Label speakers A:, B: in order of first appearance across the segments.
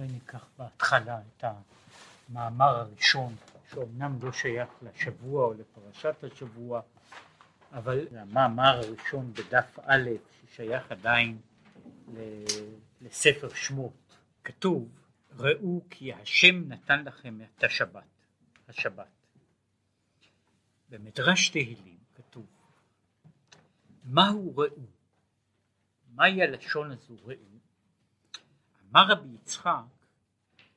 A: אולי ניקח בהתחלה את המאמר הראשון, שאומנם לא שייך לשבוע או לפרשת השבוע, אבל המאמר הראשון בדף א', ששייך עדיין לספר שמות, כתוב ראו כי השם נתן לכם את השבת, השבת. במדרש תהילים כתוב מהו ראו? מהי הלשון הזו ראו? אמר רבי יצחק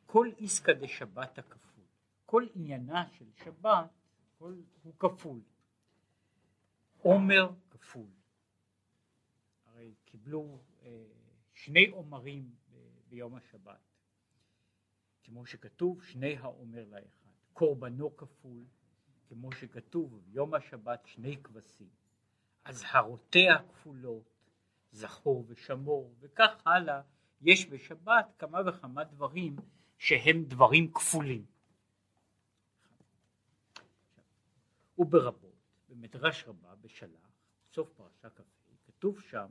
A: כל איסקא דשבת הכפול, כל עניינה של שבת כל, הוא כפול. עומר כפול. הרי קיבלו אה, שני עומרים ביום השבת. כמו שכתוב שני העומר לאחד. קורבנו כפול, כמו שכתוב ביום השבת שני כבשים. אזהרותיה כפולות, זכור ושמור, וכך הלאה. יש בשבת כמה וכמה דברים שהם דברים כפולים. וברבות, במדרש רבה בשלח, סוף פרשה כ"ה, כתוב שם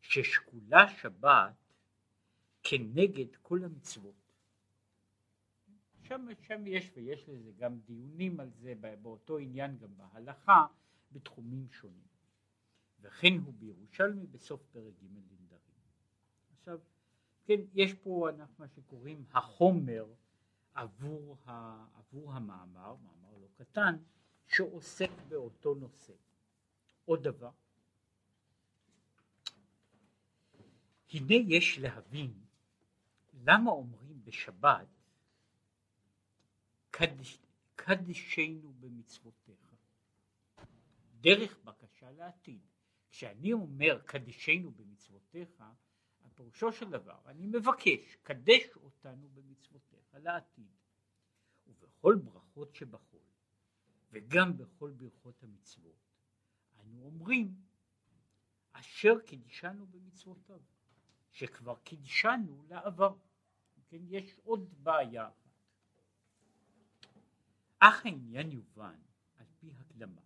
A: ששקולה שבת כנגד כל המצוות. שם, שם יש ויש לזה גם דיונים על זה באותו עניין גם בהלכה בתחומים שונים. וכן הוא בירושלמי בסוף פרק ג' לנדרים. עכשיו כן, יש פה מה שקוראים החומר עבור, ה, עבור המאמר, מאמר לא קטן, שעוסק באותו נושא. עוד דבר, הנה יש להבין למה אומרים בשבת קדש, קדשנו במצוותיך דרך בקשה לעתיד. כשאני אומר קדשנו במצוותיך פירושו של דבר, אני מבקש, קדש אותנו במצוותיך לעתיד. ובכל ברכות שבחול, וגם בכל ברכות המצוות, אנו אומרים, אשר קידשנו במצוותיו, שכבר קידשנו לעבר. כן, יש עוד בעיה. אך העניין יובן על פי הקדמה.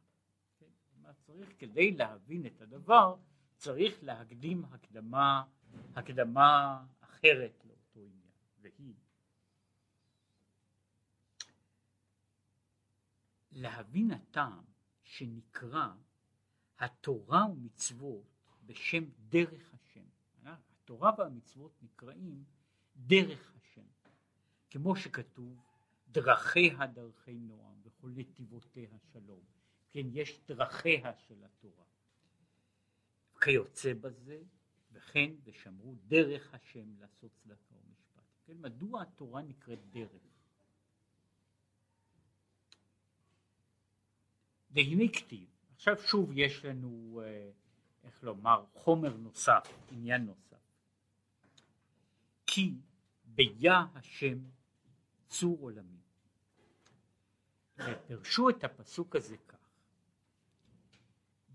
A: כן? צריך כדי להבין את הדבר, צריך להקדים הקדמה הקדמה אחרת לאותו עניין, והיא להבין הטעם שנקרא התורה ומצוות בשם דרך השם. התורה והמצוות נקראים דרך השם, כמו שכתוב דרכיה דרכי נועם וכל נתיבותיה שלום. כן, יש דרכיה של התורה. כיוצא בזה וכן ושמרו דרך השם לעשות צדקה ומשפט. כן, מדוע התורה נקראת דרך? והנה כתיב, עכשיו שוב יש לנו, אה, איך לומר, חומר נוסף, עניין נוסף. כי ביה השם צור עולמי. ופרשו את הפסוק הזה כך,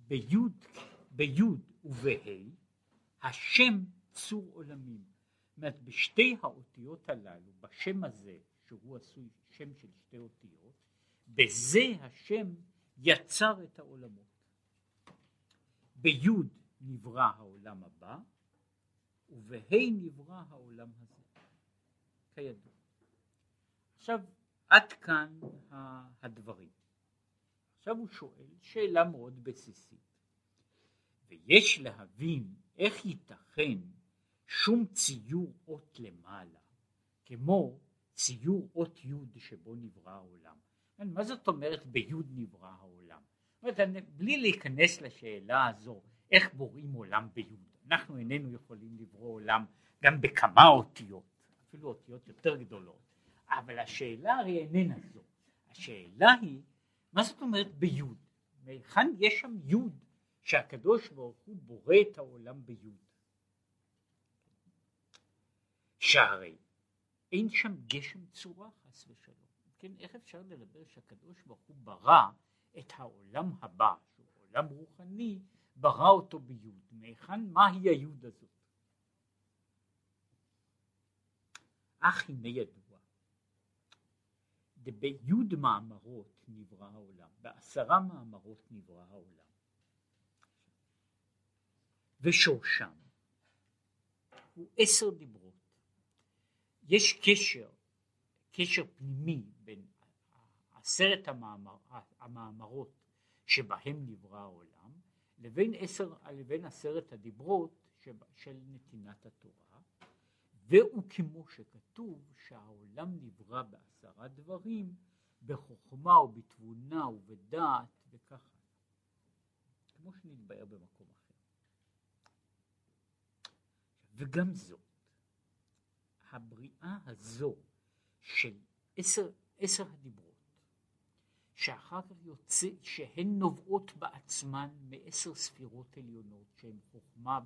A: ביוד, ביוד ובה' השם צור עולמים. זאת אומרת, בשתי האותיות הללו, בשם הזה, שהוא עשוי שם של שתי אותיות, בזה השם יצר את העולמות. ביוד נברא העולם הבא, ובה' נברא העולם הזה, כידוע. עכשיו, עד כאן הדברים. עכשיו הוא שואל שאלה מאוד בסיסית, ויש להבין איך ייתכן שום ציור אות למעלה כמו ציור אות י' שבו נברא העולם. מה זאת אומרת בי' נברא העולם? אומרת, בלי להיכנס לשאלה הזו איך בוראים עולם בי', אנחנו איננו יכולים לברוא עולם גם בכמה אותיות, אפילו אותיות יותר גדולות, אבל השאלה הרי איננה זו, השאלה היא מה זאת אומרת בי', מהיכן יש שם י' שהקדוש ברוך הוא בורא את העולם ביוד. שהרי אין שם גשם צורה חס ושלום. כן, איך אפשר לדבר שהקדוש ברוך הוא ברא את העולם הבא, שהוא עולם רוחני, ברא אותו ביוד. מהיכן, מהי היוד הזאת? אך הנה ידוע, דביוד מאמרות נברא העולם, בעשרה מאמרות נברא העולם. ושורשם. הוא עשר דיברות. יש קשר, קשר פנימי בין עשרת המאמר, המאמרות שבהם נברא העולם לבין, עשר, לבין עשרת הדיברות של נתינת התורה והוא כמו שכתוב שהעולם נברא בעשרה דברים בחוכמה ובתבונה ובדעת וכך הלאה. כמו שנתבהר במקום אחר וגם זאת הבריאה הזו של עשר, עשר הדיברות שאחר כך יוצא, שהן נובעות בעצמן מעשר ספירות עליונות שהן חוכמה,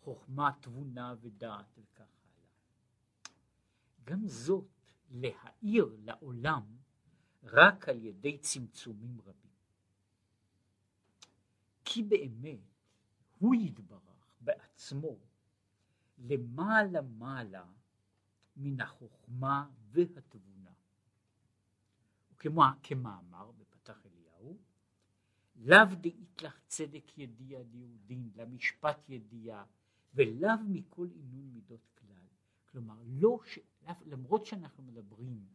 A: חוכמה, תבונה ודעת וכך הלאה. גם זאת להאיר לעולם רק על ידי צמצומים רבים. כי באמת הוא יתברך בעצמו למעלה מעלה מן החוכמה והתבונה. וכמו כמאמר בפתח אליהו, לאו דאית לך צדק ידיע דיודין, למשפט ידיעה, ולאו מכל עינון מידות כלל. כלומר, לא ש... למרות שאנחנו מדברים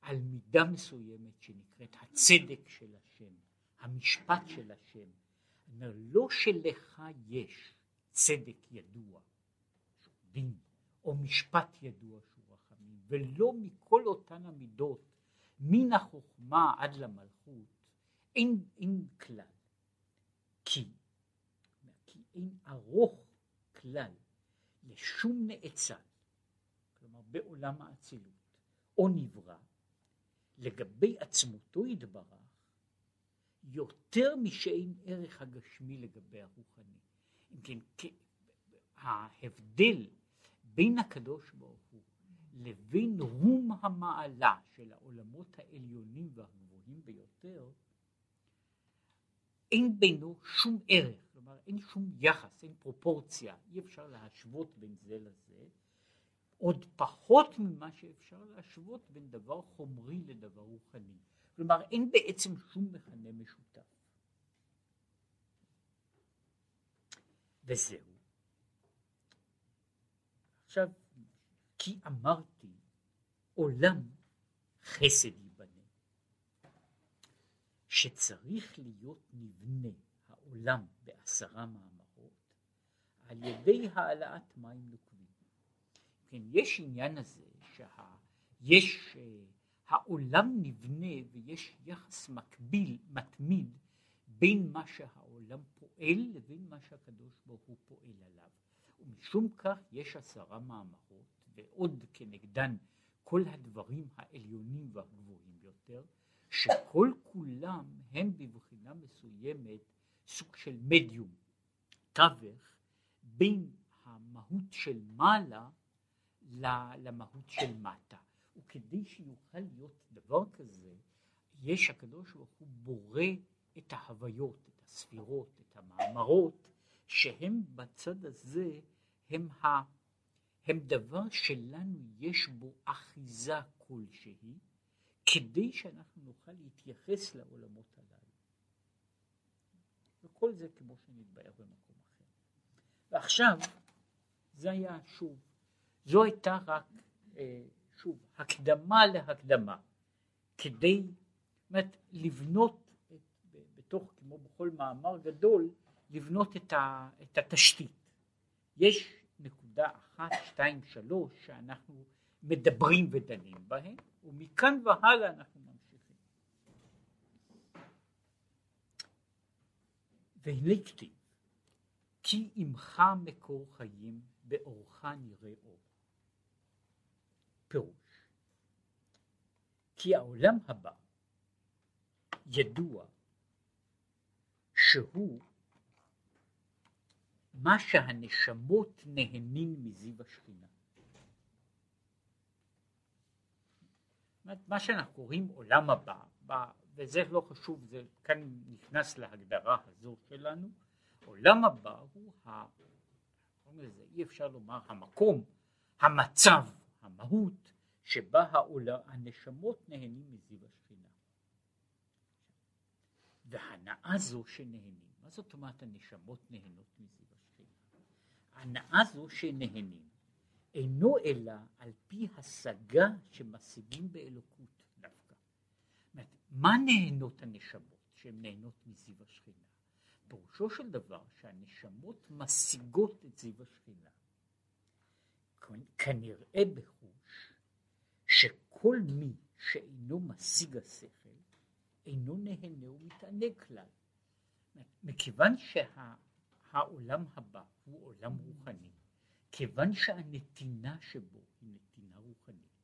A: על מידה מסוימת שנקראת הצדק של השם, המשפט של השם, אומר, לא שלך יש צדק ידוע, דין, או משפט ידוע שהוא רחמים, ולא מכל אותן המידות, מן החוכמה עד למלכות, אין, אין כלל. כי, כי אין ארוך כלל לשום נאצל, כלומר בעולם האצילות, או נברא, לגבי עצמותו יתברך, יותר משאין ערך הגשמי לגבי הרוחני. אם כן, ההבדל בין הקדוש ברוך הוא לבין רום המעלה של העולמות העליונים והגבוהים ביותר, אין בינו שום ערך, כלומר אין שום יחס, אין פרופורציה, אי אפשר להשוות בין זה לזה, עוד פחות ממה שאפשר להשוות בין דבר חומרי לדבר רוחני. כלומר אין בעצם שום מכנה משותף. וזהו. עכשיו, כי אמרתי עולם חסד ייבנה, שצריך להיות נבנה העולם בעשרה מאמרות על ידי העלאת מים נוקבים. כן, יש עניין הזה שיש, אה, העולם נבנה ויש יחס מקביל, מתמיד, בין מה שהעולם פועל לבין מה שהקדוש ברוך הוא פועל עליו. ומשום כך יש עשרה מאמרות ועוד כנגדן כל הדברים העליונים והגבוהים יותר, שכל כולם הם בבחינה מסוימת סוג של מדיום, תווך, בין המהות של מעלה למהות של מטה. וכדי שיוכל להיות דבר כזה, יש הקדוש ברוך הוא בורא את ההוויות, את הספירות, את המאמרות, שהם בצד הזה הם, ה, הם דבר שלנו יש בו אחיזה כלשהי, כדי שאנחנו נוכל להתייחס לעולמות הללו. וכל זה כמו שנתבהר במקום אחר. ועכשיו, זה היה שוב, זו הייתה רק, אה, שוב, הקדמה להקדמה, כדי, זאת אומרת, לבנות את, בתוך, כמו בכל מאמר גדול, לבנות את, ה, את התשתית. יש נקודה אחת, שתיים, שלוש, שאנחנו מדברים ודנים בהן, ומכאן והלאה אנחנו ממשיכים. והנה כתיב, כי עמך מקור חיים, באורך נראה אור. פירוש, כי העולם הבא ידוע שהוא מה שהנשמות נהנים מזיו השכינה. מה שאנחנו קוראים עולם הבא, וזה לא חשוב, זה כאן נכנס להגדרה הזו שלנו, עולם הבא הוא, ה, לזה, אי אפשר לומר המקום, המצב, המהות, שבה העולם, הנשמות נהנים מזיו השכינה. והנאה זו שנהנים, מה זאת אומרת הנשמות נהנות מזיו? הנאה זו שנהנים, אינו אלא על פי השגה שמשיגים באלוקות דווקא. מה נהנות הנשמות שהן נהנות מזיו השכינה? פירושו של דבר שהנשמות משיגות את זיו השכינה. כנראה בחוש שכל מי שאינו משיג השכל אינו נהנה ומתענג כלל. מכיוון שהעולם הבא הוא עולם רוחני, כיוון שהנתינה שבו היא נתינה רוחנית,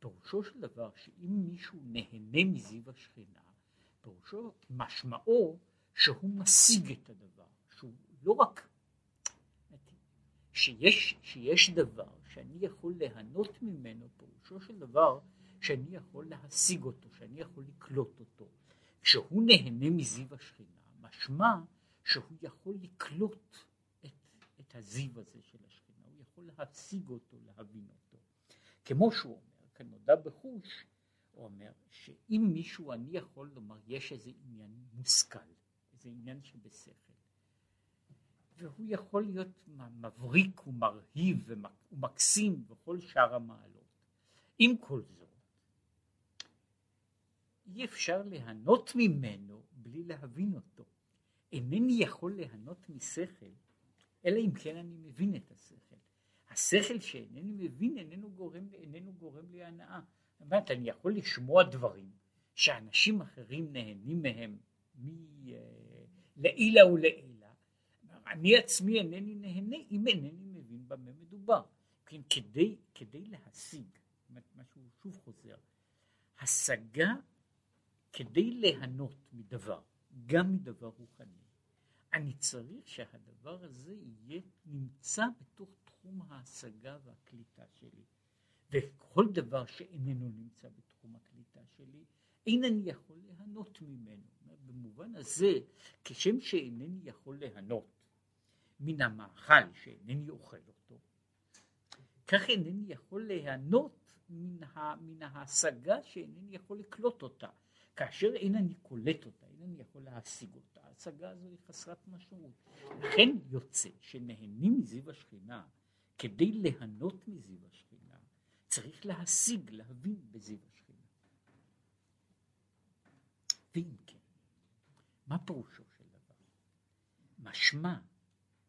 A: פירושו של דבר שאם מישהו נהנה מזיו השכינה, פירושו, משמעו שהוא משיג את הדבר, שהוא לא רק, שיש, שיש דבר שאני יכול ליהנות ממנו, פירושו של דבר שאני יכול להשיג אותו, שאני יכול לקלוט אותו. כשהוא נהנה מזיו השכינה, משמע שהוא יכול לקלוט את, את הזיו הזה של השכינה, הוא יכול להשיג אותו, להבין אותו. כמו שהוא אומר, כנודע בחוש, הוא אומר שאם מישהו, אני יכול לומר, יש איזה עניין מושכל, איזה עניין שבשכל, והוא יכול להיות מבריק ומרהיב ומקסים בכל שאר המעלות. עם כל זאת, אי אפשר ליהנות ממנו בלי להבין אותו. אינני יכול ליהנות משכל, אלא אם כן אני מבין את השכל. השכל שאינני מבין איננו גורם, איננו גורם לי הנאה. זאת אני יכול לשמוע דברים שאנשים אחרים נהנים מהם לעילה אה, ולעילה. אני עצמי אינני נהנה אם אינני מבין במה מדובר. כן, כדי, כדי להשיג, מה שהוא שוב חוזר, השגה כדי ליהנות מדבר, גם מדבר רוחני, אני צריך שהדבר הזה יהיה נמצא בתוך תחום ההשגה והקליטה שלי. וכל דבר שאיננו נמצא בתחום הקליטה שלי, אינני יכול ליהנות ממנו. במובן הזה, כשם שאינני יכול ליהנות מן המאכל שאינני אוכל אותו, כך אינני יכול ליהנות מן ההשגה שאינני יכול לקלוט אותה. כאשר אין אני קולט אותה, אין אני יכול להשיג אותה, ההשגה הזו היא חסרת משמעות. לכן יוצא שנהנים מזיו השכינה, כדי ליהנות מזיו השכינה, צריך להשיג, להבין בזיו השכינה. ואם כן, מה פירושו של דבר? משמע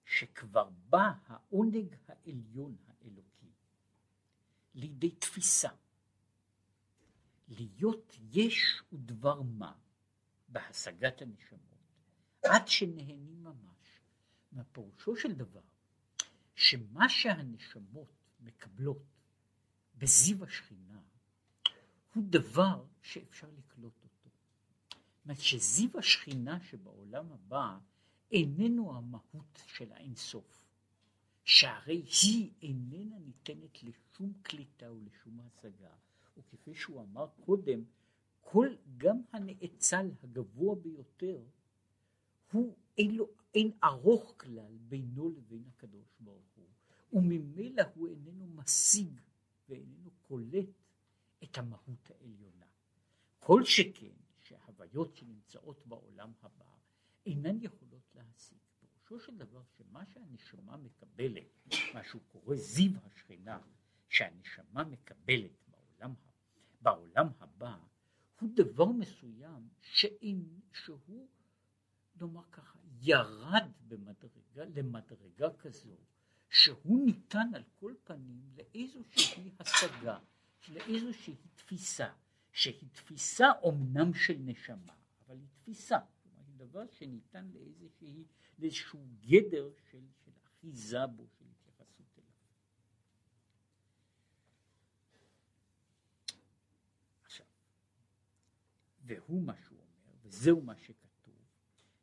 A: שכבר בא העונג העליון האלוקי לידי תפיסה. להיות יש ודבר מה בהשגת הנשמות, עד שנהנים ממש. מהפירושו של דבר, שמה שהנשמות מקבלות בזיו השכינה, הוא דבר שאפשר לקלוט אותו. זאת אומרת שזיו השכינה שבעולם הבא איננו המהות של האינסוף, שהרי היא איננה ניתנת לשום קליטה ולשום השגה, וכפי שהוא אמר קודם, כל, גם הנאצל הגבוה ביותר, הוא אין, לו, אין ארוך כלל בינו לבין הקדוש ברוך הוא, וממילא הוא איננו משיג ואיננו קולט את המהות העליונה. כל שכן שההוויות שנמצאות בעולם הבא אינן יכולות להשיג. פירושו של דבר שמה שהנשמה מקבלת, מה שהוא קורא זיו השכינה, שהנשמה מקבלת בעולם, בעולם הבא הוא דבר מסוים שאין, שהוא, נאמר ככה, ירד במדרגה, למדרגה כזו, שהוא ניתן על כל פנים לאיזושהי השגה, לאיזושהי תפיסה, שהיא תפיסה אומנם של נשמה, אבל היא תפיסה, כלומר היא דבר שניתן לאיזשהו גדר של, של אחיזה בו, של והוא מה שהוא אומר, וזהו מה שכתוב,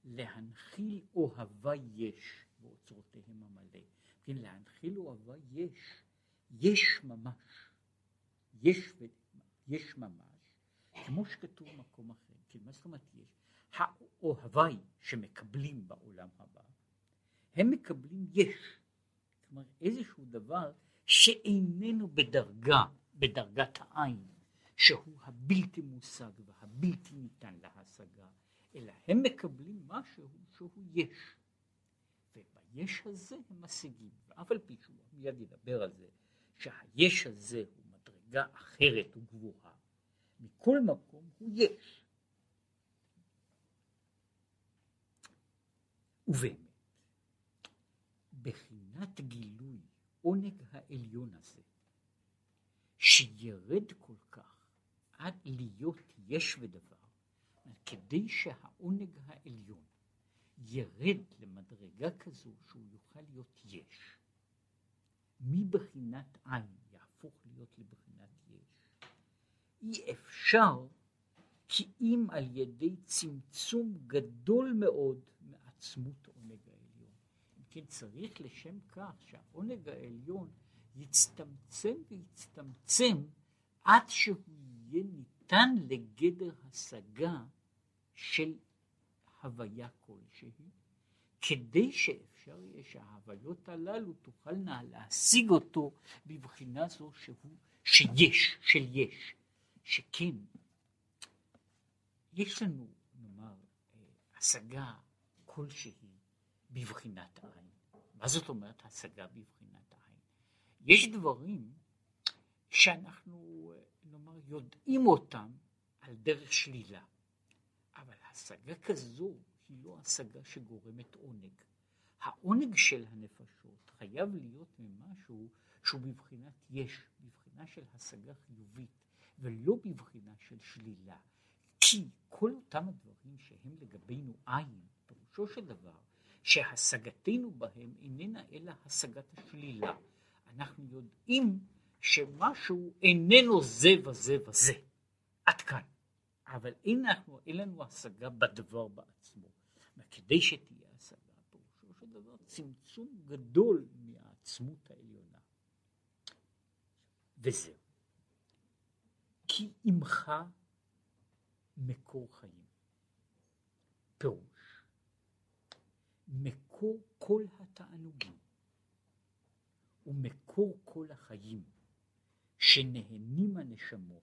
A: להנחיל אוהבה יש באוצרותיהם המלא. כן, להנחיל אוהבה יש, יש ממש, יש, ו... יש ממש, כמו שכתוב במקום אחר, כן, מה זאת אומרת יש? האוהבה היא שמקבלים בעולם הבא, הם מקבלים יש, כלומר איזשהו דבר שאיננו בדרגה, בדרגת העין, שהוא הבלתי מושג והבלתי ניתן להשגה, אלא הם מקבלים משהו שהוא יש. וביש הזה הם משיגים, ואף על פי שהוא מיד ידבר על זה, שהיש הזה הוא מדרגה אחרת וגבוהה, מכל מקום הוא יש. ובאמת, בחינת גילוי עונג העליון הזה, שירד כל כך עד להיות יש ודבר, כדי שהעונג העליון ירד למדרגה כזו שהוא יוכל להיות יש, מבחינת עין יהפוך להיות לבחינת יש, אי אפשר כי אם על ידי צמצום גדול מאוד מעצמות עונג העליון. אם כן צריך לשם כך שהעונג העליון יצטמצם ויצטמצם עד שהוא יהיה ניתן לגדר השגה של הוויה כלשהי, כדי שאפשר יהיה שההוויות הללו תוכלנה להשיג אותו בבחינה זו שהוא, שיש, של יש, שכן יש לנו, נאמר, השגה כלשהי בבחינת העין. מה זאת אומרת השגה בבחינת העין? יש דברים שאנחנו, נאמר, יודעים אותם על דרך שלילה. אבל השגה כזו היא לא השגה שגורמת עונג. העונג של הנפשות חייב להיות ממשהו שהוא בבחינת יש, בבחינה של השגה חיובית, ולא בבחינה של שלילה. כי כל אותם הדברים שהם לגבינו עין, פירושו של דבר, שהשגתנו בהם איננה אלא השגת השלילה. אנחנו יודעים שמשהו איננו זה וזה וזה. עד כאן. אבל אין, אנחנו, אין לנו השגה בדבר בעצמו. וכדי שתהיה השגה, פירושו של דבר צמצום גדול מהעצמות העליונה. וזהו. כי עמך מקור חיים. פירוש, מקור כל התענוגים ומקור כל החיים שנהנים הנשמות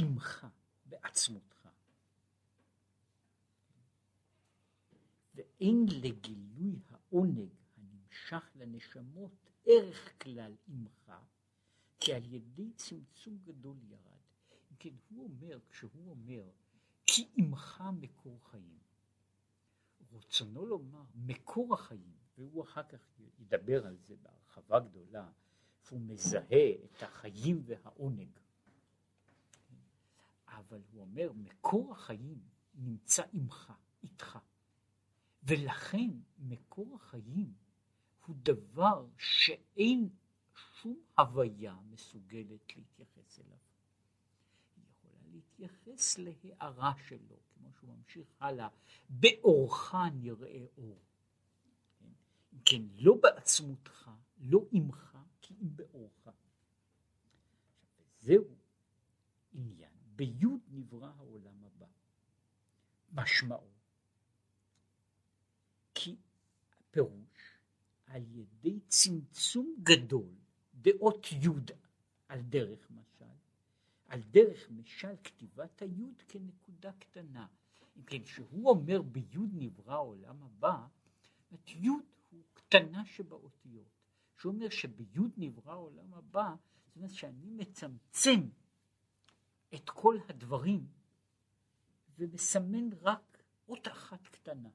A: עמך בעצמותך. ואין לגילוי העונג הנמשך לנשמות ערך כלל עמך, כי על ידי צמצום גדול ירד. כן, הוא אומר, כשהוא אומר, כי עמך מקור חיים, רצונו לומר, מקור החיים, והוא אחר כך ידבר על זה בהרחבה גדולה, הוא מזהה את החיים והעונג. אבל הוא אומר, מקור החיים נמצא עמך, איתך. ולכן מקור החיים הוא דבר שאין שום הוויה מסוגלת להתייחס אליו. היא יכולה להתייחס להערה שלו, כמו שהוא ממשיך הלאה, באורך נראה אור. כן, כן לא בעצמותך, לא עמך, באורך. זהו עניין. ביוד נברא העולם הבא. משמעו. כי פירוש על ידי צמצום גדול דעות יוד על דרך משל, על דרך משל כתיבת היוד כנקודה קטנה. אם כן, שהוא אומר ביוד נברא העולם הבא, יוד הוא קטנה שבאותיות. שהוא אומר שביוד נברא העולם הבא, זאת אומרת שאני מצמצם את כל הדברים ומסמן רק אות אחת קטנה.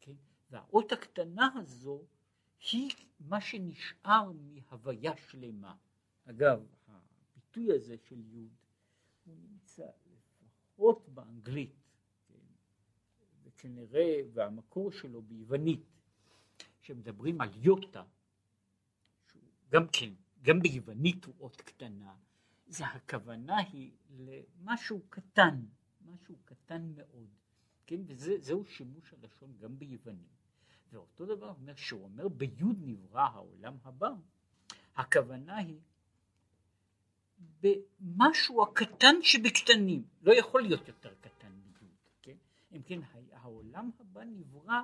A: כן? והאות הקטנה הזו היא מה שנשאר מהוויה שלמה. אגב, הביטוי הזה של יוד הוא נמצא לפחות באנגלית, כן? וכנראה, והמקור שלו ביוונית, שמדברים על יוטה, גם כן, גם ביוונית הוא אות קטנה, זה הכוונה היא למשהו קטן, משהו קטן מאוד, כן, וזהו שימוש הלשון גם ביוונית. ואותו דבר אומר, שהוא אומר ביוד נברא העולם הבא, הכוונה היא במשהו הקטן שבקטנים, לא יכול להיות יותר קטן מיוד, כן? אם כן, העולם הבא נברא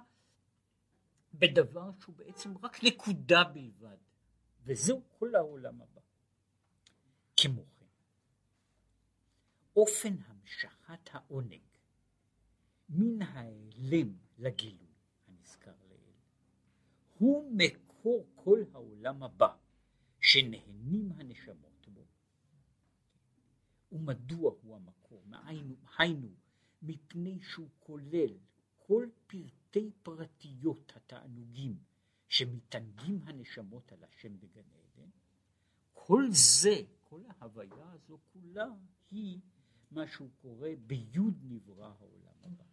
A: בדבר שהוא בעצם רק נקודה בלבד, וזהו כל העולם הבא. כמו כן, אופן המשכת העונג מן ההיעלם לגילוי הנזכר לעיל, הוא מקור כל העולם הבא, שנהנים הנשמות בו. ומדוע הוא המקור? היינו, היינו מפני שהוא כולל כל פרטי פרטיות התענוגים שמתענגים הנשמות על השם בגן עדן, כל זה, כל ההוויה הזו כולה היא מה שהוא קורא ביוד נברא העולם הבא.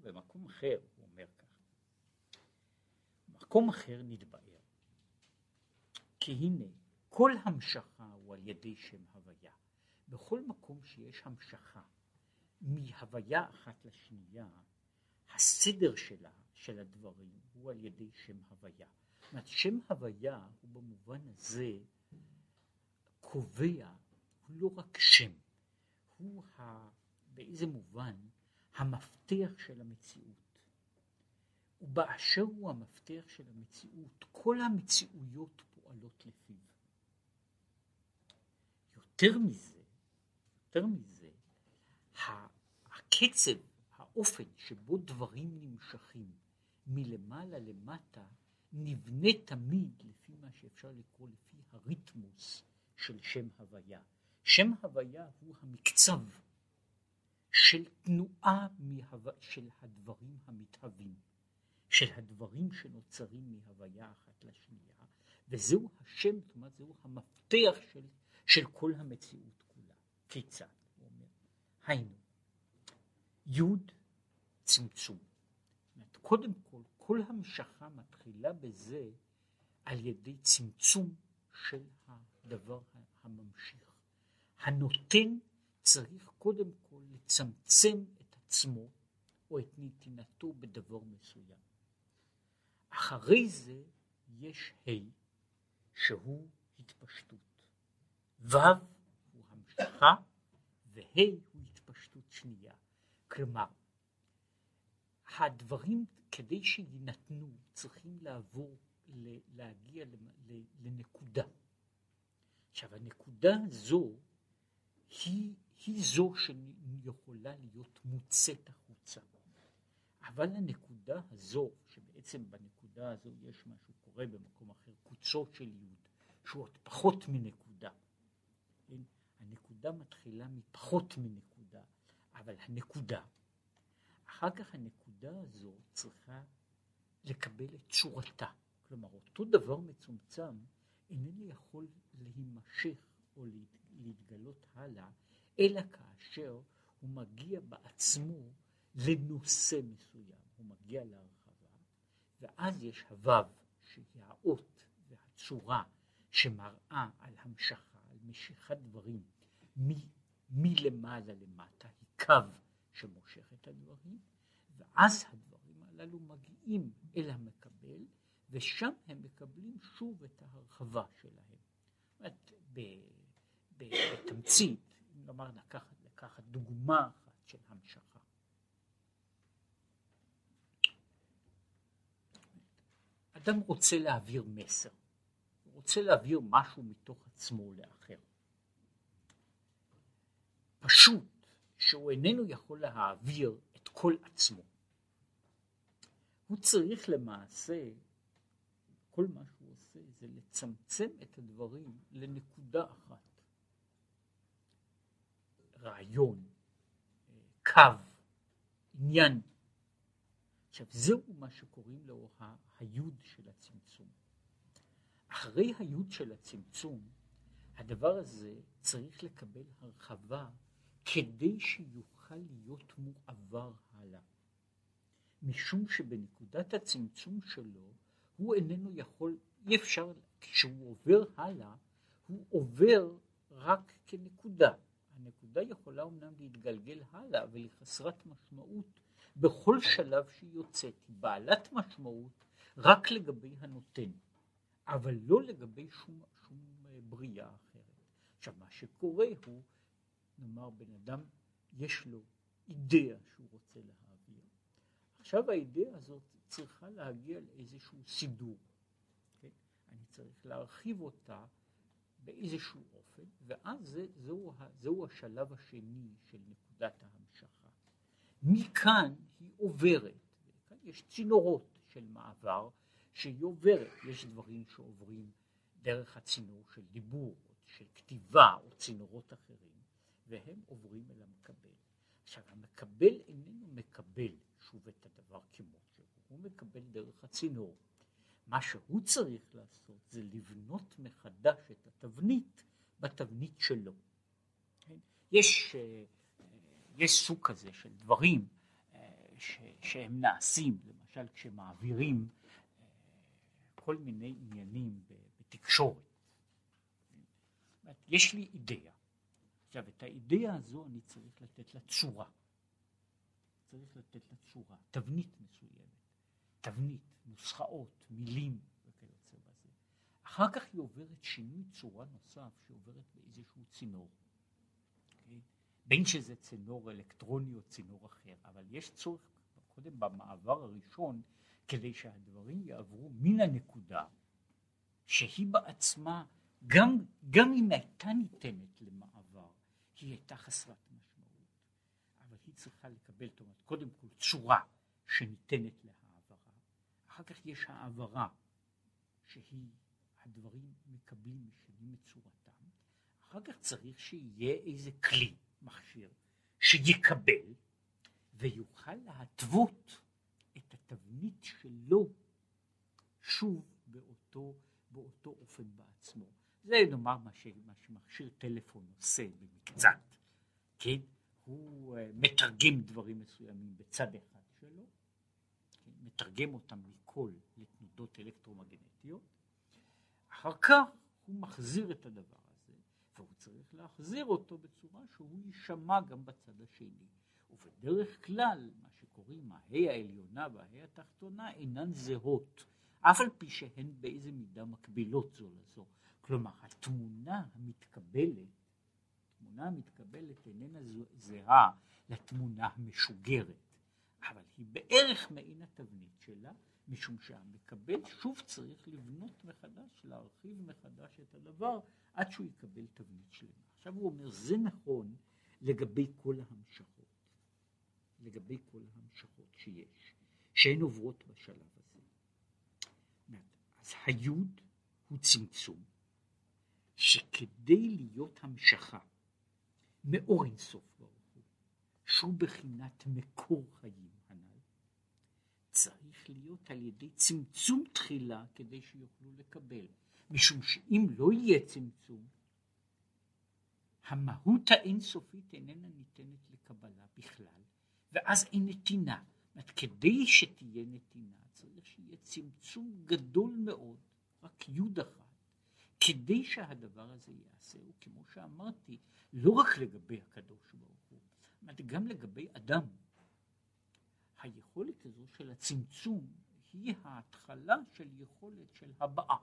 A: במקום אחר הוא אומר ככה, במקום אחר נתבאר, כי הנה כל המשכה הוא על ידי שם הוויה. בכל מקום שיש המשכה מהוויה אחת לשנייה, הסדר שלה, של הדברים, הוא על ידי שם הוויה. זאת אומרת, שם הוויה הוא במובן הזה קובע, הוא לא רק שם, הוא ה, באיזה מובן המפתח של המציאות. ובאשר הוא המפתח של המציאות, כל המציאויות פועלות לפיו. יותר מזה, יותר מזה, הקצב, האופן שבו דברים נמשכים מלמעלה למטה, נבנה תמיד לפי מה שאפשר לקרוא לפי הריתמוס של שם הוויה. שם הוויה הוא המקצב של תנועה מהו... של הדברים המתהווים, של הדברים שנוצרים מהוויה אחת לשנייה, וזהו השם, זאת אומרת, זהו המפתח של, של כל המציאות כולה. כיצד? הוא אומר, היינו, יוד צמצום. קודם כל, כל המשכה מתחילה בזה על ידי צמצום של הדבר הממשיך. הנותן צריך קודם כל לצמצם את עצמו או את נתינתו בדבר מסוים. אחרי זה יש ה' שהוא התפשטות. ו' הוא המשכה וה' הוא התפשטות שנייה. כלומר, הדברים כדי שיינתנו צריכים לעבור, להגיע לנקודה. עכשיו הנקודה הזו היא, היא זו שיכולה להיות מוצאת החוצה. אבל הנקודה הזו, שבעצם בנקודה הזו יש מה שקורה במקום אחר, קוצות של יוד, שהוא עוד פחות מנקודה. כן? הנקודה מתחילה מפחות מנקודה, אבל הנקודה, אחר כך הנקודה הזו צריכה לקבל את צורתה. כלומר, אותו דבר מצומצם איננו יכול להימשך או להתגלות הלאה, אלא כאשר הוא מגיע בעצמו לנושא מסוים, הוא מגיע להרחבה, ואז יש הוו, שהיא האות והצורה שמראה על המשכה, על משיכת דברים מלמעלה למטה, היא קו שמושך את הדברים, ואז הדברים הללו מגיעים אל המקבל, ושם הם מקבלים שוב את ההרחבה שלהם. זאת בתמצית, נאמר לקחת, לקחת דוגמה אחת של המשכה. אדם רוצה להעביר מסר, הוא רוצה להעביר משהו מתוך עצמו לאחר. פשוט שהוא איננו יכול להעביר את כל עצמו. הוא צריך למעשה, כל מה שהוא עושה זה לצמצם את הדברים לנקודה אחת. רעיון, קו, עניין. עכשיו זהו מה שקוראים לו היוד של הצמצום. אחרי היוד של הצמצום, הדבר הזה צריך לקבל הרחבה כדי שיוכל להיות מועבר הלאה. משום שבנקודת הצמצום שלו הוא איננו יכול, אי אפשר, כשהוא עובר הלאה, הוא עובר רק כנקודה. הנקודה יכולה אומנם להתגלגל הלאה, אבל היא חסרת משמעות בכל שלב שהיא יוצאת. היא בעלת משמעות רק לגבי הנותן, אבל לא לגבי שום, שום אה, בריאה אחרת. עכשיו, מה שקורה הוא, נאמר, בן אדם, יש לו אידאה שהוא רוצה להעביר. עכשיו האידאה הזאת צריכה להגיע לאיזשהו סידור. כן? אני צריך להרחיב אותה באיזשהו אופן, ואז זה, זהו, זהו השלב השני של נקודת ההמשכה. מכאן היא עוברת, כאן יש צינורות של מעבר שהיא עוברת, יש דברים שעוברים דרך הצינור של דיבור, של כתיבה או צינורות אחרים, והם עוברים אל המקבל. עכשיו המקבל איננו מקבל שוב את הדבר כמו שהוא, הוא מקבל דרך הצינור. מה שהוא צריך לעשות זה לבנות מחדש את התבנית בתבנית שלו. כן? יש, אה, יש סוג כזה של דברים אה, ש, שהם נעשים, למשל כשמעבירים אה, כל מיני עניינים בתקשורת. יש לי אידאה. עכשיו את האידאה הזו אני צריך לתת לה צורה. צריך לתת לה צורה, תבנית מסוימת, תבנית, נוסחאות, מילים וכיוצא בזה. אחר כך היא עוברת שינוי צורה נוסף שעוברת באיזשהו צינור. Okay? אוקיי? בין שזה צינור אלקטרוני או צינור אחר, אבל יש צורך קודם במעבר הראשון כדי שהדברים יעברו מן הנקודה שהיא בעצמה, גם, גם אם הייתה ניתנת למעבר, היא הייתה חסרת משמעות. אבל היא צריכה לקבל, זאת אומרת, קודם כל צורה שניתנת להעברה, אחר כך יש העברה שהיא, הדברים מקבלים, משנים את צורתם, אחר כך צריך שיהיה איזה כלי, מכשיר, שיקבל ויוכל להתוות את התבנית שלו שוב באותו, באותו אופן בעצמו. זה נאמר מה, ש, מה שמכשיר טלפון עושה במקצת, כן? הוא uh, מתרגם דברים מסוימים בצד אחד שלו, כן? מתרגם אותם מקול לתנודות אלקטרומגנטיות, אחר כך הוא מחזיר את הדבר הזה, והוא צריך להחזיר אותו בצורה שהוא יישמע גם בצד השני. ובדרך כלל מה שקוראים ההא העליונה וההא התחתונה אינן זהות, אף על פי שהן באיזה מידה מקבילות זו לזו. כלומר התמונה המתקבלת, התמונה המתקבלת איננה זהה לתמונה המשוגרת, אבל היא בערך מעין התבנית שלה, משום שהמקבל שוב צריך לבנות מחדש, להרחיב מחדש את הדבר עד שהוא יקבל תבנית שלמה. עכשיו הוא אומר זה נכון לגבי כל ההמשכות. לגבי כל המשכות שיש, שהן עוברות בשלב הזה. אז היוד הוא צמצום, שכדי להיות המשכה מאור אינסוף ברוך הוא, שהוא בחינת מקור חיים הנ"ל, צריך להיות על ידי צמצום תחילה כדי שיוכלו לקבל, משום שאם לא יהיה צמצום, המהות האינסופית איננה ניתנת לקבלה בכלל, ואז אין נתינה. זאת כדי שתהיה נתינה צריך שיהיה צמצום גדול מאוד, רק יוד אחת, כדי שהדבר הזה ייעשה, וכמו שאמרתי, לא רק לגבי הקדוש ברוך הוא, גם לגבי אדם. היכולת הזו של הצמצום היא ההתחלה של יכולת של הבעה.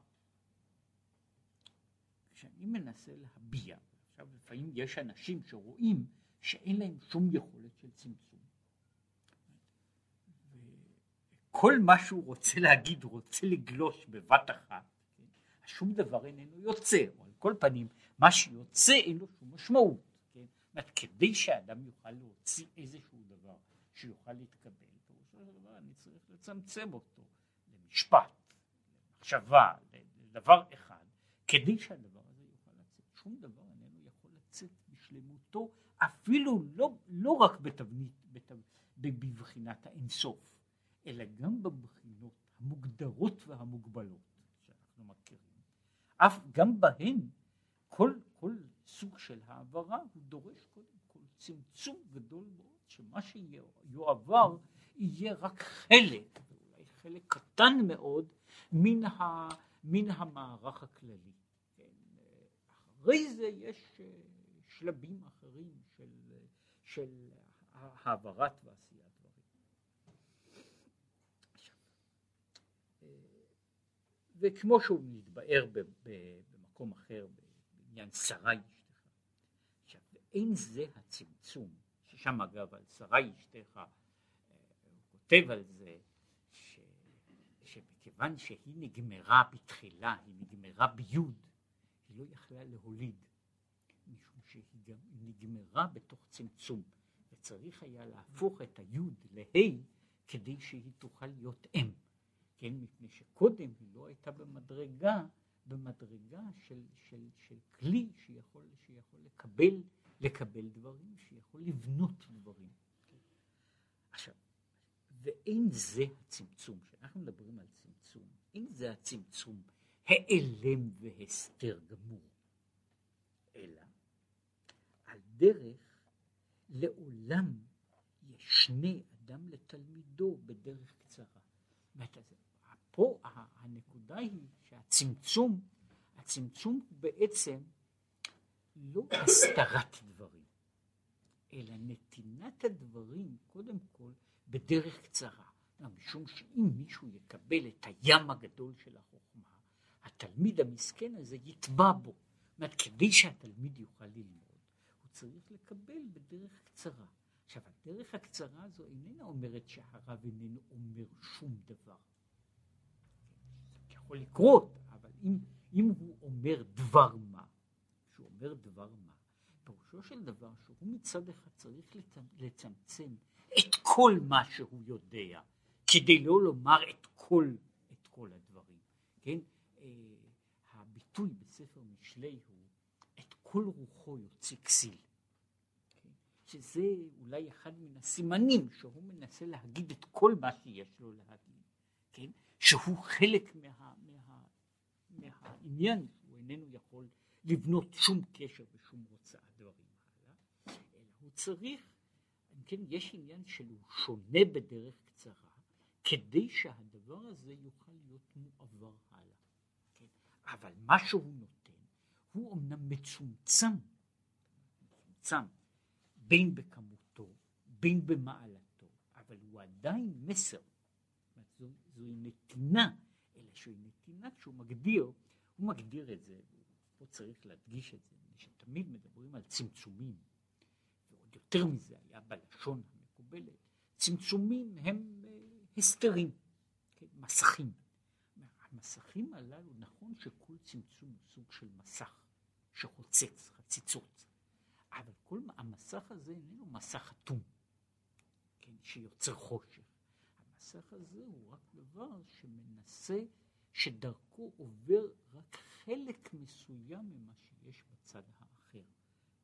A: כשאני מנסה להביע, עכשיו לפעמים יש אנשים שרואים שאין להם שום יכולת של צמצום. כל מה שהוא רוצה להגיד, הוא רוצה לגלוש בבת אחת? שום דבר איננו יוצא, או על כל פנים, מה שיוצא אין לו שום משמעות. כן? אומרת, כדי שאדם יוכל להוציא איזשהו דבר שיוכל להתקבל, פירושו של דבר אני צריך לצמצם אותו למשפט, למחשבה, לדבר אחד, כדי שהדבר הזה יוכל לצאת. שום דבר איננו יכול לצאת בשלמותו, אפילו לא, לא רק בתבנית, בתבנית, בבחינת האינסוף. אלא גם בבחינות המוגדרות והמוגבלות שאנחנו מכירים, אף גם בהן כל, כל סוג של העברה הוא דורש קודם כל צמצום גדול מאוד, שמה שיועבר יהיה רק חלק, אולי חלק קטן מאוד, מן, ה, מן המערך הכללי. כן, אחרי זה יש אה, שלבים אחרים של, של העברת ועשייה. וכמו שהוא מתבאר במקום אחר בעניין שרה אשתך. עכשיו, אין זה הצמצום, ששם אגב על שרה אשתך, אה, הוא כותב על זה, ש, שמכיוון שהיא נגמרה בתחילה, היא נגמרה ביוד, היא לא יכלה להוליד, משום שהיא גם נגמרה בתוך צמצום, וצריך היה להפוך את היוד לה' כדי שהיא תוכל להיות אם. כן, מפני שקודם היא לא הייתה במדרגה, במדרגה של, של, של כלי שיכול, שיכול לקבל, לקבל דברים, שיכול לבנות דברים. עכשיו, ואין זה הצמצום, כשאנחנו מדברים על צמצום, אין זה הצמצום העלם והסתר גמור, אלא על דרך לעולם ישנה אדם לתלמידו בדרך קצרה. פה הנקודה היא שהצמצום, הצמצום הוא בעצם לא הסתרת דברים, אלא נתינת הדברים קודם כל בדרך קצרה. משום שאם מישהו יקבל את הים הגדול של החוכמה, התלמיד המסכן הזה יטבע בו. זאת אומרת, כדי שהתלמיד יוכל ללמוד, הוא צריך לקבל בדרך קצרה. עכשיו, הדרך הקצרה הזו איננה אומרת שהרב איננו אומר שום דבר. יכול לקרות, אבל אם, אם הוא אומר דבר מה, כשהוא אומר דבר מה, פירושו של דבר שהוא מצד אחד צריך לצמצם את כל מה שהוא יודע, כדי לא לומר את כל, את כל הדברים. כן? אה, הביטוי בספר משלי הוא את כל רוחו יוצא כסיל. כן? שזה אולי אחד מן הסימנים שהוא מנסה להגיד את כל מה שיש לו להגיד, כן? שהוא חלק מה, מה, מהעניין, הוא איננו יכול לבנות שום קשר ושום הוצאת דברים הלאה, אלא הוא צריך כן, יש עניין של הוא שונה בדרך קצרה, כדי שהדבר הזה יוכל להיות מועבר הלאה. כן? אבל מה שהוא נותן, הוא אמנם מצומצם, מצומצם, בין בכמותו, בין במעלתו, אבל הוא עדיין מסר. זו, זוהי נתינה, אלא שהיא נתינה שהוא מגדיר, הוא מגדיר את זה, פה צריך להדגיש את זה, שתמיד מדברים על צמצומים. יותר מזה היה בלשון המקובלת, צמצומים הם אה, הסתרים, כן, מסכים. המסכים הללו, נכון שכל צמצום הוא סוג של מסך שחוצץ, חציצות, אבל כל המסך הזה איננו מסך אטום, כן, שיוצר חושך. המסך הזה הוא רק דבר שמנסה, שדרכו עובר רק חלק מסוים ממה שיש בצד האחר.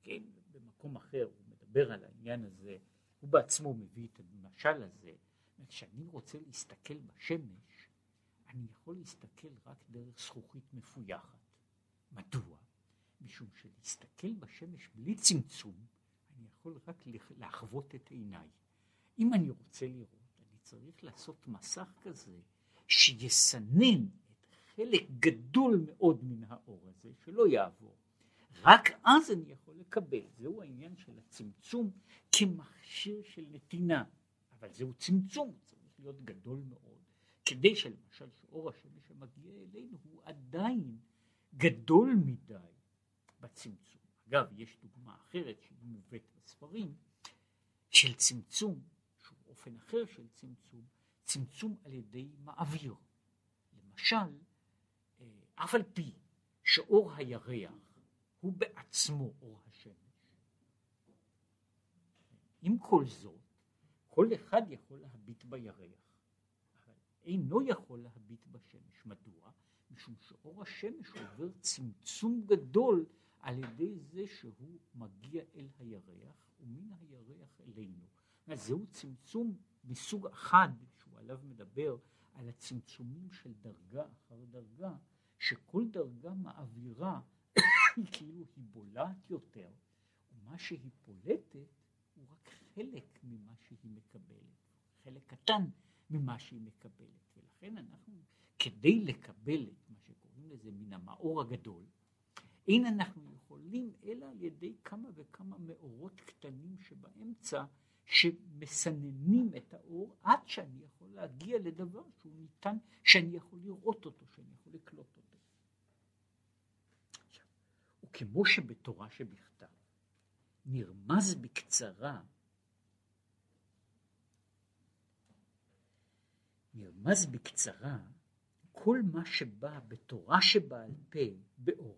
A: כן, במקום אחר הוא מדבר על העניין הזה, הוא בעצמו מביא את המשל הזה, כשאני רוצה להסתכל בשמש, אני יכול להסתכל רק דרך זכוכית מפויחת. מדוע? משום שלהסתכל בשמש בלי צמצום, אני יכול רק לחוות את עיניי. אם אני רוצה לראות, צריך לעשות מסך כזה שיסנן את חלק גדול מאוד מן האור הזה, שלא יעבור. רק אז אני יכול לקבל. זהו העניין של הצמצום כמכשיר של נתינה. אבל זהו צמצום, צריך להיות גדול מאוד, כדי שלמשל שאור השמש המגיע אלינו הוא עדיין גדול מדי בצמצום. אגב, יש דוגמה אחרת שהיא מובאת בספרים, של צמצום, אופן אחר של צמצום, צמצום על ידי מעביר. למשל, אה, אף על פי שאור הירח הוא בעצמו אור השמש. עם כל זאת, כל אחד יכול להביט בירח, אבל אינו יכול להביט בשמש. מדוע? משום שאור השמש עובר צמצום גדול על ידי זה שהוא מגיע אל הירח ומן הירח אלינו. זהו צמצום מסוג אחד שהוא עליו מדבר על הצמצומים של דרגה אחר דרגה, שכל דרגה מעבירה היא כאילו היא בולעת יותר, ומה שהיא פולטת הוא רק חלק ממה שהיא מקבלת, חלק קטן ממה שהיא מקבלת, ולכן אנחנו, כדי לקבל את מה שקוראים לזה מן המאור הגדול, אין אנחנו יכולים אלא על ידי כמה וכמה מאורות קטנים שבאמצע שמסננים את האור עד שאני יכול להגיע לדבר שהוא ניתן, שאני יכול לראות אותו, שאני יכול לקלוט אותו. וכמו שבתורה שבכתב נרמז בקצרה נרמז בקצרה כל מה שבא בתורה שבעל פה באורך.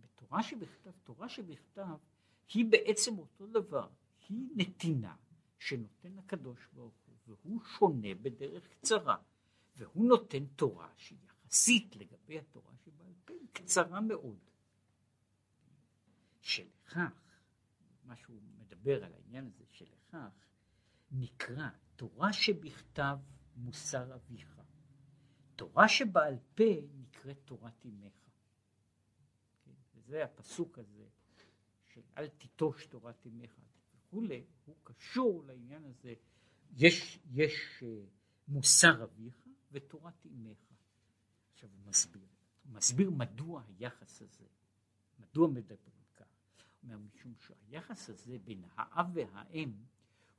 A: בתורה שבכתב, תורה שבכתב היא בעצם אותו דבר, היא נתינה שנותן הקדוש ברוך הוא, והוא שונה בדרך קצרה. והוא נותן תורה שיחסית לגבי התורה שבעל פה היא קצרה מאוד. שלכך, מה שהוא מדבר על העניין הזה, שלכך נקרא תורה שבכתב מוסר אביך. תורה שבעל פה נקראת תורת אמך. כן? וזה הפסוק הזה של אל תיטוש תורת אמך וכולי, הוא קשור לעניין הזה. יש, יש uh, מוסר אביך ותורת אמך. עכשיו הוא מסביר, הוא מסביר מדוע היחס הזה, מדוע מדברים כך. אומר משום שהיחס הזה בין האב והאם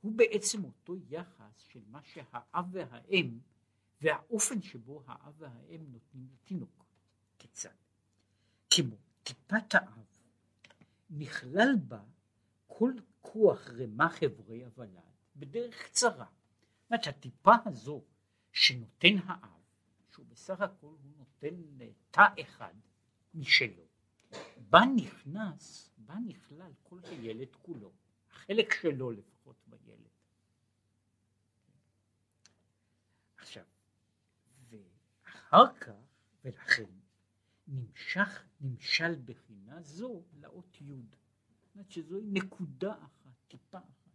A: הוא בעצם אותו יחס של מה שהאב והאם והאופן שבו האב והאם נותנים לתינוק. כיצד? כמו טיפת האב נכלל בה כל כוח רמה חברי הוולד בדרך קצרה. זאת אומרת, הטיפה הזו שנותן האב, שהוא בסך הכל הוא נותן תא אחד משלו, בה נכנס, בה נכלל כל הילד כולו, החלק שלו לפחות בילד. עכשיו, ואחר כך, ולכן, נמשך, נמשל בחינה זו לאות י'. זאת אומרת שזוהי נקודה אחת, טיפה אחת.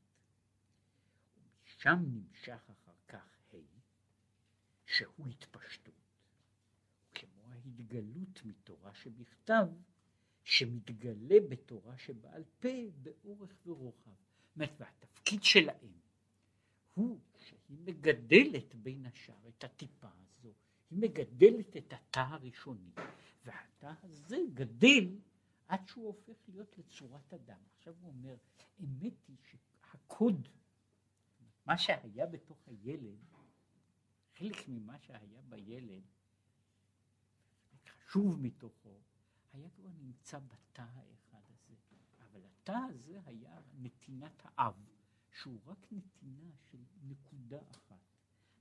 A: ומשם נמשך אחר כך ה', שהוא התפשטות. כמו ההתגלות מתורה שבכתב, שמתגלה בתורה שבעל פה באורך ורוחב. זאת אומרת, והתפקיד שלהם הוא שהיא מגדלת בין השאר את הטיפה הזו, היא מגדלת את התא הראשוני, והתא הזה גדל עד שהוא הופך להיות לצורת אדם. עכשיו הוא אומר, אמת היא שהקוד, מה שהיה בתוך הילד, חלק ממה שהיה בילד, חשוב מתוכו, היה כבר נמצא בתא האחד הזה. אבל התא הזה היה נתינת האב, שהוא רק נתינה של נקודה אחת.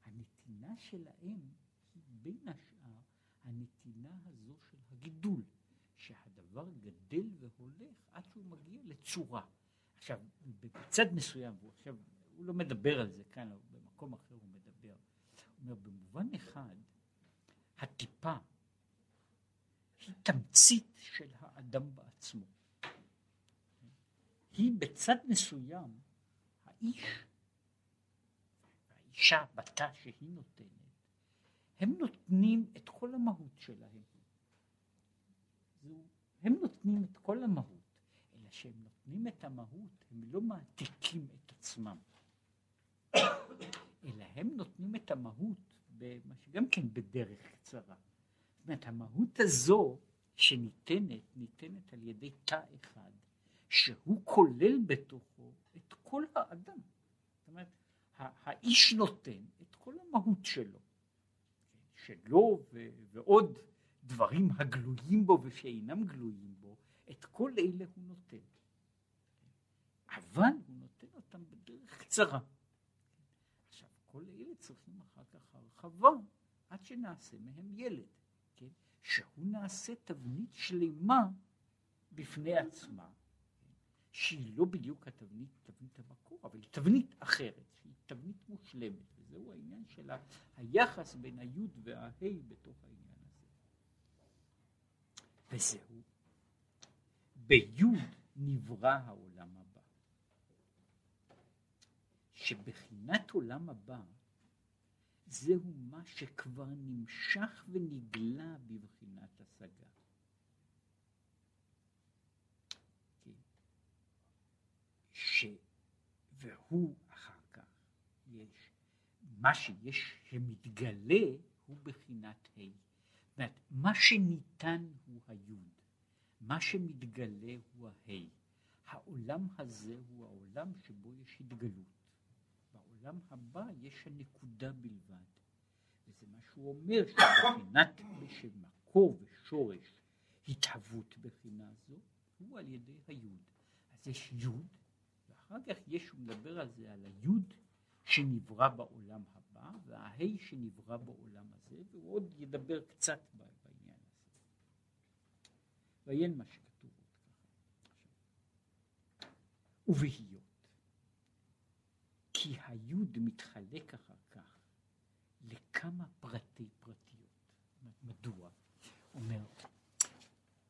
A: הנתינה שלהם היא בין השאר הנתינה הזו של הגידול, שהדבר גדל והולך עד שהוא מגיע לצורה. עכשיו, בצד מסוים, הוא עכשיו, הוא לא מדבר על זה כאן, אבל במקום אחר הוא מדבר. הוא אומר, במובן אחד, הטיפה היא תמצית של האדם בעצמו. היא בצד מסוים, האיש והאישה בתא שהיא נותנת, הם נותנים את כל המהות שלהם. הם נותנים את כל המהות, אלא שהם נותנים את המהות, הם לא מעתיקים את עצמם, אלא הם נותנים את המהות, במה שגם כן בדרך קצרה. זאת אומרת, המהות הזו שניתנת, ניתנת על ידי תא אחד, שהוא כולל בתוכו את כל האדם. זאת אומרת, האיש נותן את כל המהות שלו. שלו ו- ועוד דברים הגלויים בו ושאינם גלויים בו, את כל אלה הוא נותן. אבל הוא נותן אותם בדרך קצרה. עכשיו, כל אלה צריכים אחר כך הרחבה עד שנעשה מהם ילד, כן? שהוא נעשה תבנית שלמה בפני עצמה? שהיא לא בדיוק התבנית, תבנית המקור, אבל היא תבנית אחרת, שהיא תבנית מושלמת. זהו העניין של היחס בין היוד וההי בתוך העניין. וזהו, ביוד נברא העולם הבא. שבחינת עולם הבא זהו מה שכבר נמשך ונגלה בבחינת השגה. כן. ש... והוא מה שיש שמתגלה הוא בחינת ה'. אומרת, מה שניתן הוא היוד, מה שמתגלה הוא הה'. העולם הזה הוא העולם שבו יש התגלות. בעולם הבא יש הנקודה בלבד. וזה מה שהוא אומר, שבחינת מקור ושורש התהוות בחינה זו, הוא על ידי היוד. אז יש יוד, ואחר כך יש, הוא מדבר על זה, על היוד שנברא בעולם הבא וההי שנברא בעולם הזה, והוא עוד ידבר קצת בעניין הזה. ועיין מה שכתוב עוד ככה. ובהיות כי היוד מתחלק אחר כך לכמה פרטי פרטיות. מדוע? אומר,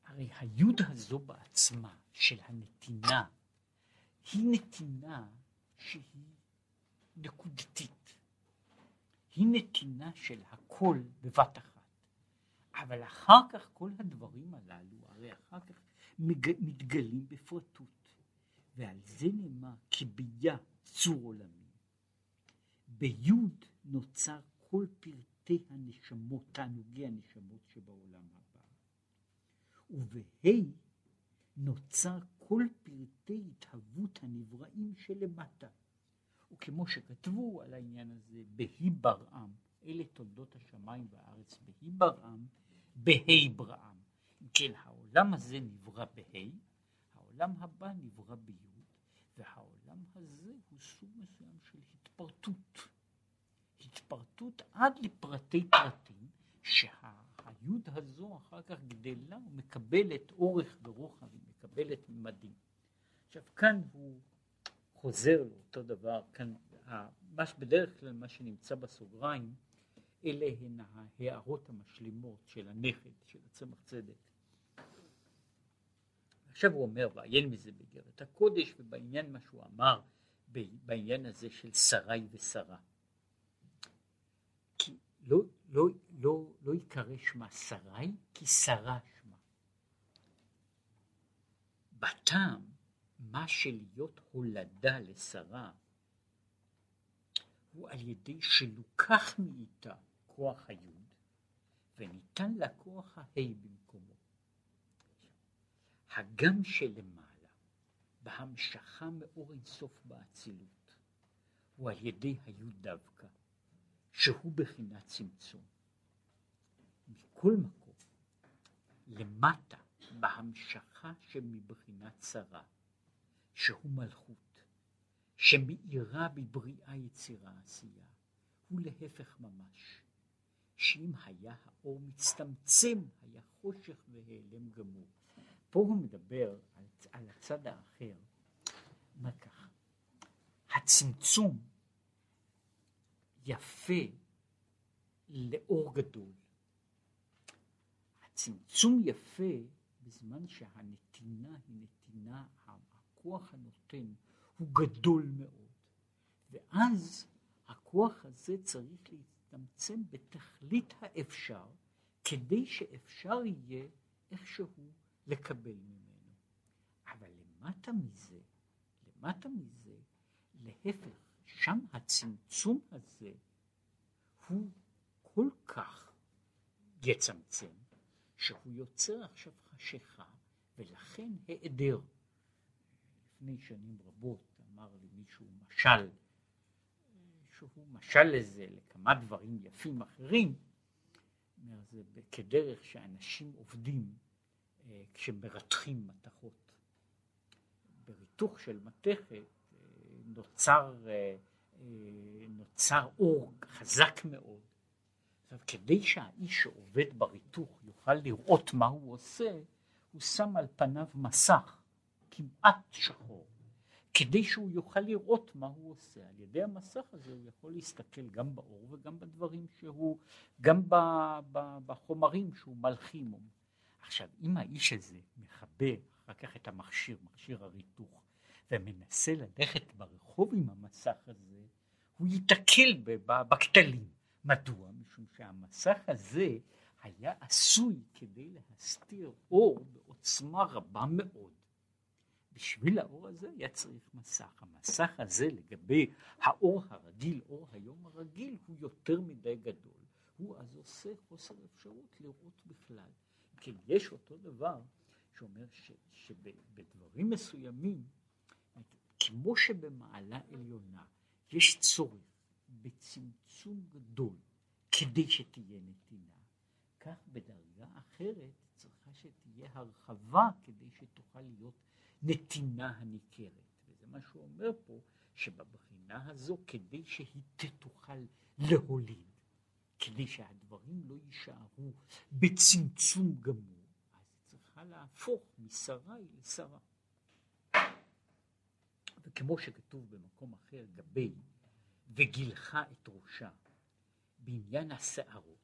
A: הרי היוד הזו בעצמה של הנתינה היא נתינה שהיא נקודתית. היא נתינה של הכל בבת אחת. אבל אחר כך כל הדברים הללו, הרי אחר כך מתגלים בפרטות. ועל זה נאמר כי ביה צור עולמי. ביוד נוצר כל פרטי הנשמות, תענוגי הנשמות שבעולם הבא. ובה' נוצר כל פרטי התהוות הנבראים שלמטה. וכמו שכתבו על העניין הזה, בהי ברעם, אלה תולדות השמיים והארץ בהי ברעם, בהי בראם. אם כן, העולם הזה נברא בהי, העולם הבא נברא ביוד, והעולם הזה הוא סוג מסוים של התפרטות. התפרטות עד לפרטי פרטים, שהיוד הזו אחר כך גדלה ומקבלת אורך ורוחב, היא מקבלת ממדים. עכשיו כאן הוא חוזר לאותו דבר, כאן מה שבדרך כלל מה שנמצא בסוגריים אלה הן ההערות המשלימות של הנכד של הצמח צדק. עכשיו הוא אומר ועיין מזה באגרת הקודש ובעניין מה שהוא אמר בעניין הזה של שרי ושרה. כי לא, לא, לא, לא יקרא שמה שרי כי שרה שמה. בטעם מה שלהיות הולדה לשרה הוא על ידי שלוקח מאיתה כוח היוד וניתן לה כוח ההי במקומו. הגם שלמעלה בהמשכה מאור אינסוף באצילות הוא על ידי היוד דווקא שהוא בחינת צמצום. מכל מקום למטה בהמשכה שמבחינת צרה שהוא מלכות שמאירה בבריאה יצירה עשייה הוא להפך ממש שאם היה האור מצטמצם היה חושך והיעלם גמור. פה הוא מדבר על, על הצד האחר, מה ככה, הצמצום יפה לאור גדול. הצמצום יפה בזמן שהנתינה היא נתינה, הכוח הנותן הוא גדול מאוד, ואז הכוח הזה צריך להצטמצם בתכלית האפשר, כדי שאפשר יהיה איכשהו לקבל ממנו. אבל למטה מזה, למטה מזה, להפך, שם הצמצום הזה הוא כל כך יצמצם, שהוא יוצר עכשיו חשיכה, ולכן היעדר. לפני שנים רבות אמר לי מישהו משל, שהוא משל לזה לכמה דברים יפים אחרים, זה כדרך שאנשים עובדים אה, כשמרתחים מתכות. בריתוך של מתכת אה, נוצר, אה, נוצר אור חזק מאוד. עכשיו, כדי שהאיש שעובד בריתוך יוכל לראות מה הוא עושה, הוא שם על פניו מסך כמעט שחור, כדי שהוא יוכל לראות מה הוא עושה. על ידי המסך הזה הוא יכול להסתכל גם באור וגם בדברים שהוא, גם בחומרים שהוא מלחים. עכשיו, אם האיש הזה מכבה אחר כך את המכשיר, מכשיר הריתוך, ומנסה ללכת ברחוב עם המסך הזה, הוא ייתקל בכתלים. מדוע? משום שהמסך הזה היה עשוי כדי להסתיר אור בעוצמה רבה מאוד. בשביל האור הזה היה צריך מסך. המסך הזה לגבי האור הרגיל, אור היום הרגיל, הוא יותר מדי גדול. הוא אז עושה חוסר אפשרות לראות בכלל. כן, יש אותו דבר שאומר ש, שבדברים מסוימים, כמו שבמעלה עליונה יש צורך בצמצום גדול כדי שתהיה נתינה, כך בדרגה אחרת צריכה שתהיה הרחבה כדי שתוכל להיות נתינה הניכרת. וזה מה שהוא אומר פה, שבבחינה הזו, כדי שהיא תוכל להוליד, כדי שהדברים לא יישארו בצמצום גמור, אז היא צריכה להפוך משרי לשרה. וכמו שכתוב במקום אחר, גבי, וגילחה את ראשה, בעניין השערות,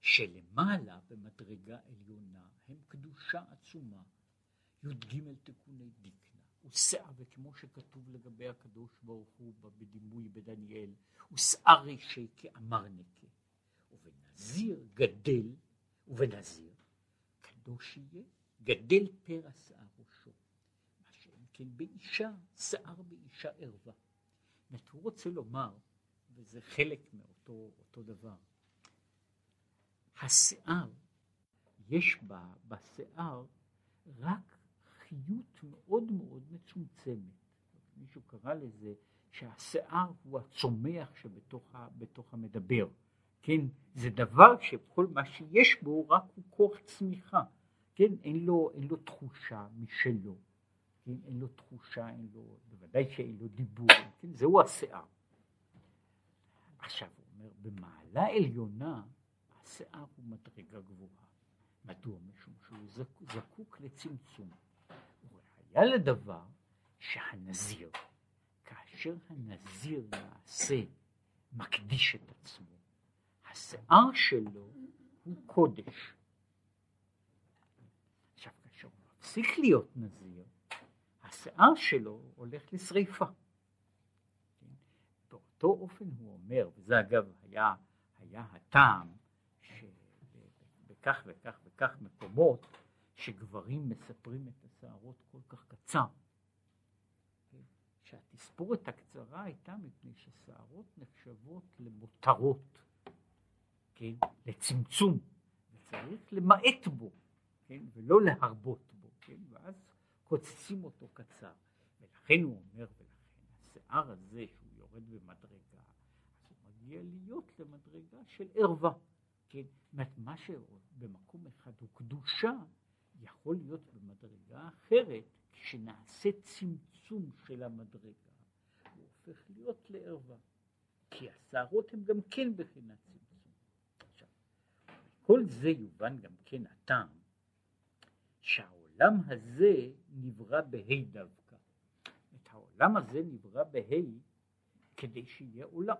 A: שלמעלה במדרגה עליונה הם קדושה עצומה, י"ג תיקוני דיקנה, ושער, וכמו שכתוב לגבי הקדוש ברוך הוא בדימוי בדניאל, ושער רישי כאמרנקה, ובנזיר גדל, ובנזיר קדוש יהיה, גדל פרע שיער ראשו. מה שאין כן באישה, שיער באישה ערווה. זאת הוא רוצה לומר, וזה חלק מאותו דבר, השיער, יש בה, בשיער רק חיות מאוד מאוד מצומצמת. מישהו קרא לזה שהשיער הוא הצומח שבתוך המדבר. כן, זה דבר שכל מה שיש בו רק הוא כוח צמיחה. כן, אין לו, אין לו תחושה משלו. כן, אין לו תחושה, אין לו, בוודאי שאין לו דיבור. כן, זהו השיער. עכשיו הוא אומר, במעלה עליונה השיער הוא מדרגה גבוהה. מדוע? משום שהוא זקוק לצמצום. והיה לדבר שהנזיר, כאשר הנזיר נעשה, מקדיש את עצמו, השיער שלו הוא קודש. עכשיו, כאשר הוא מפסיק להיות נזיר, השיער שלו הולך לשריפה. באותו אופן הוא אומר, וזה אגב היה, היה הטעם שבכך וכך וכך מקומות שגברים מספרים את השערות כל כך קצר. שהתספורת הקצרה הייתה מפני ששערות נחשבות למותרות, כן, לצמצום, וצריך למעט בו, כן, ולא להרבות בו, כן, ואז קוצצים אותו קצר. ולכן הוא אומר, ולכן השיער הזה שהוא יורד במדרגה, הוא מגיע להיות למדרגה של ערווה. כן, מה שבמקום אחד הוא קדושה, יכול להיות במדרגה אחרת, כשנעשה צמצום של המדרגה, הוא הופך להיות לערווה. כי השערות הן גם כן בחינת צמצום. עכשיו, כל זה יובן גם כן הטעם, שהעולם הזה נברא בה' דווקא. את העולם הזה נברא בה' כדי שיהיה עולם.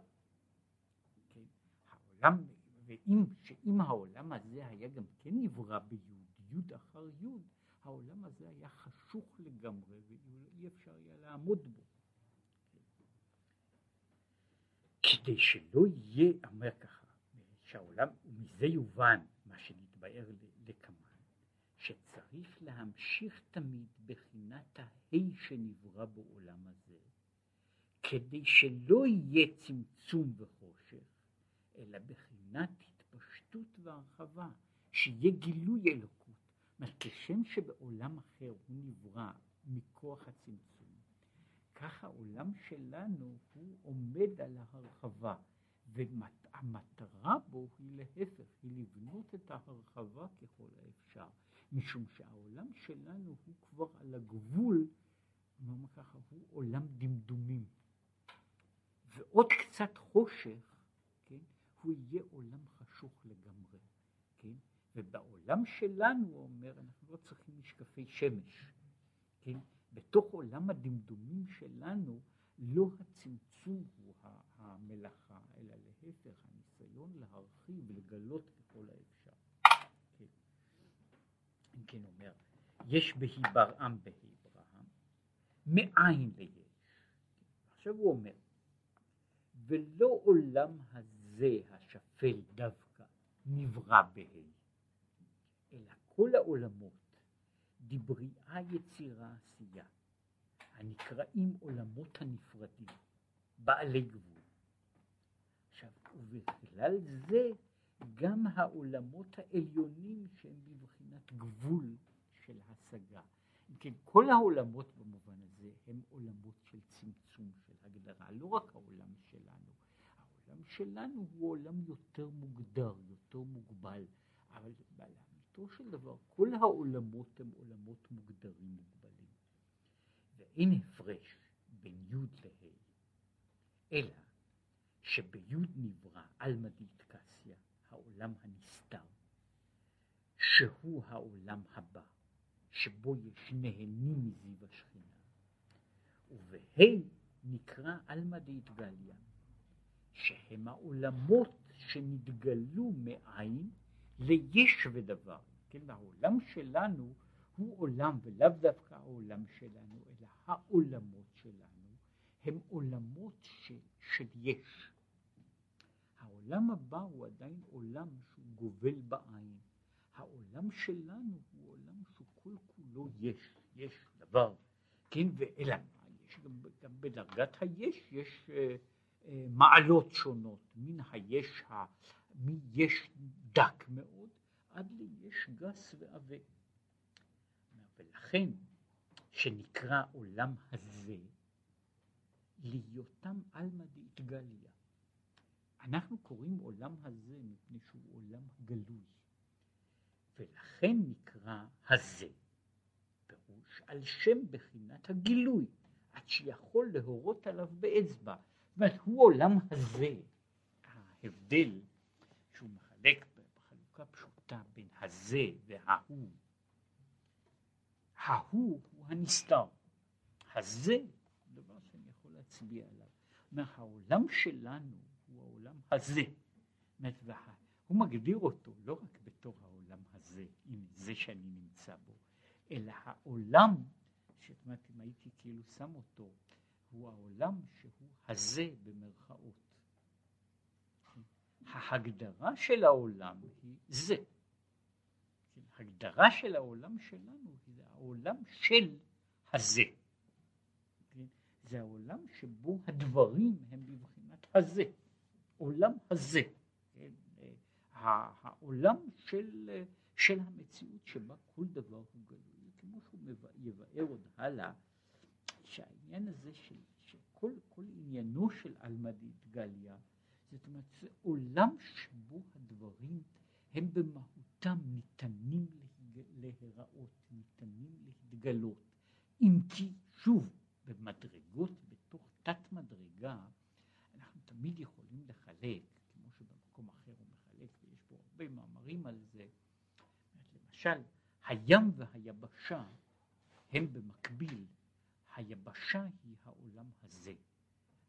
A: כן? העולם ואם העולם הזה היה גם כן נברא ביוד, יוד אחר יוד, העולם הזה היה חשוך לגמרי ואי אפשר היה לעמוד בו. כדי שלא יהיה, אומר ככה, שהעולם, ומזה יובן מה שנתבאר לקמן, שצריך להמשיך תמיד בחינת ההי שנברא בעולם הזה, כדי שלא יהיה צמצום וחושך, אלא בחינת התפשטות והרחבה, שיהיה גילוי אלוקות. זאת כשם שבעולם אחר הוא נברא מכוח הצמצום, כך העולם שלנו הוא עומד על ההרחבה, והמטרה בו היא להפך, היא לבנות את ההרחבה ככל האפשר, משום שהעולם שלנו הוא כבר על הגבול, נאמר ככה, הוא עולם דמדומים. ועוד קצת חושך, כן, הוא יהיה עולם חשוך לגמרי? ובעולם שלנו, הוא אומר, אנחנו לא צריכים משקפי שמש, כן? בתוך עולם הדמדומים שלנו, לא הצמצום הוא המלאכה, אלא להפך, הניסיון להרחיב ולגלות ככל האפשר. כן. כן אומר, יש בהי ברעם בהי ברעם, מאין ליש. עכשיו הוא אומר, ולא עולם הזה השפל דווקא נברא בה', אלא כל העולמות דבריאה יצירה עשייה, הנקראים עולמות הנפרדים, בעלי גבול. עכשיו, ובכלל זה גם העולמות העליונים שהם בבחינת גבול של השגה. אם כן, כל העולמות במובן הזה הם עולמות של צמצום, של הגדרה, לא רק העולם שלנו. העולם שלנו הוא עולם יותר מוגדר, יותר מוגבל, אבל לאמיתו של דבר כל העולמות הם עולמות מוגדרים, מוגבלים. ואין הפרש בין י' לה', אלא שבי' נברא עלמא דיתקסיה, העולם הנסתר, שהוא העולם הבא, שבו יש נהנים מזיו השכינה, ובה' נקרא עלמא דאיתגליה, שהם העולמות שנתגלו מאין ליש ודבר. כן, העולם שלנו הוא עולם, ולאו דווקא העולם שלנו, אלא העולמות שלנו, הם עולמות ש, של יש. העולם הבא הוא עדיין עולם שהוא גובל בעין. העולם שלנו הוא עולם שכל כולו יש, יש דבר, כן, ואלא מה, יש גם, גם בדרגת היש יש אה, אה, מעלות שונות, מן היש, ה, מיש דק מאוד עד ליש גס ועבה. ולכן שנקרא עולם הזה להיותם עלמא דאתגליה. אנחנו קוראים עולם הזה מפני שהוא עולם גלוי, ולכן נקרא הזה, פירוש על שם בחינת הגילוי, עד שיכול להורות עליו באצבע. זאת אומרת, הוא עולם הזה, ההבדל שהוא מחלק בחלוקה פשוטה בין הזה וההוא, ההוא הוא הנסתר, הזה דבר שאני יכול להצביע עליו. אומר, העולם שלנו הוא העולם הזה. הוא מגדיר אותו לא רק בתור העולם הזה, עם זה שאני נמצא בו, אלא העולם, זאת אומרת, אם הייתי כאילו שם אותו, הוא העולם שהוא הזה במרכאות. ההגדרה של העולם היא זה. הגדרה של העולם שלנו היא העולם של הזה. זה העולם שבו הדברים הם בבחינת הזה, עולם הזה. כן? העולם של, של המציאות שבה כל דבר הוא גלוי, כמו שהוא יבאר עוד הלאה, שהעניין הזה של, שכל כל עניינו של אלמדית גליה, זאת אומרת זה עולם שבו הדברים הם במהותם ניתנים להיראות, ניתנים להתגלות, אם כי שוב במדרגות, בתוך תת מדרגה, אנחנו תמיד יכולים לחלק, כמו שבמקום אחר הוא מחלק, ויש פה הרבה מאמרים על זה, למשל, הים והיבשה הם במקביל, היבשה היא העולם הזה.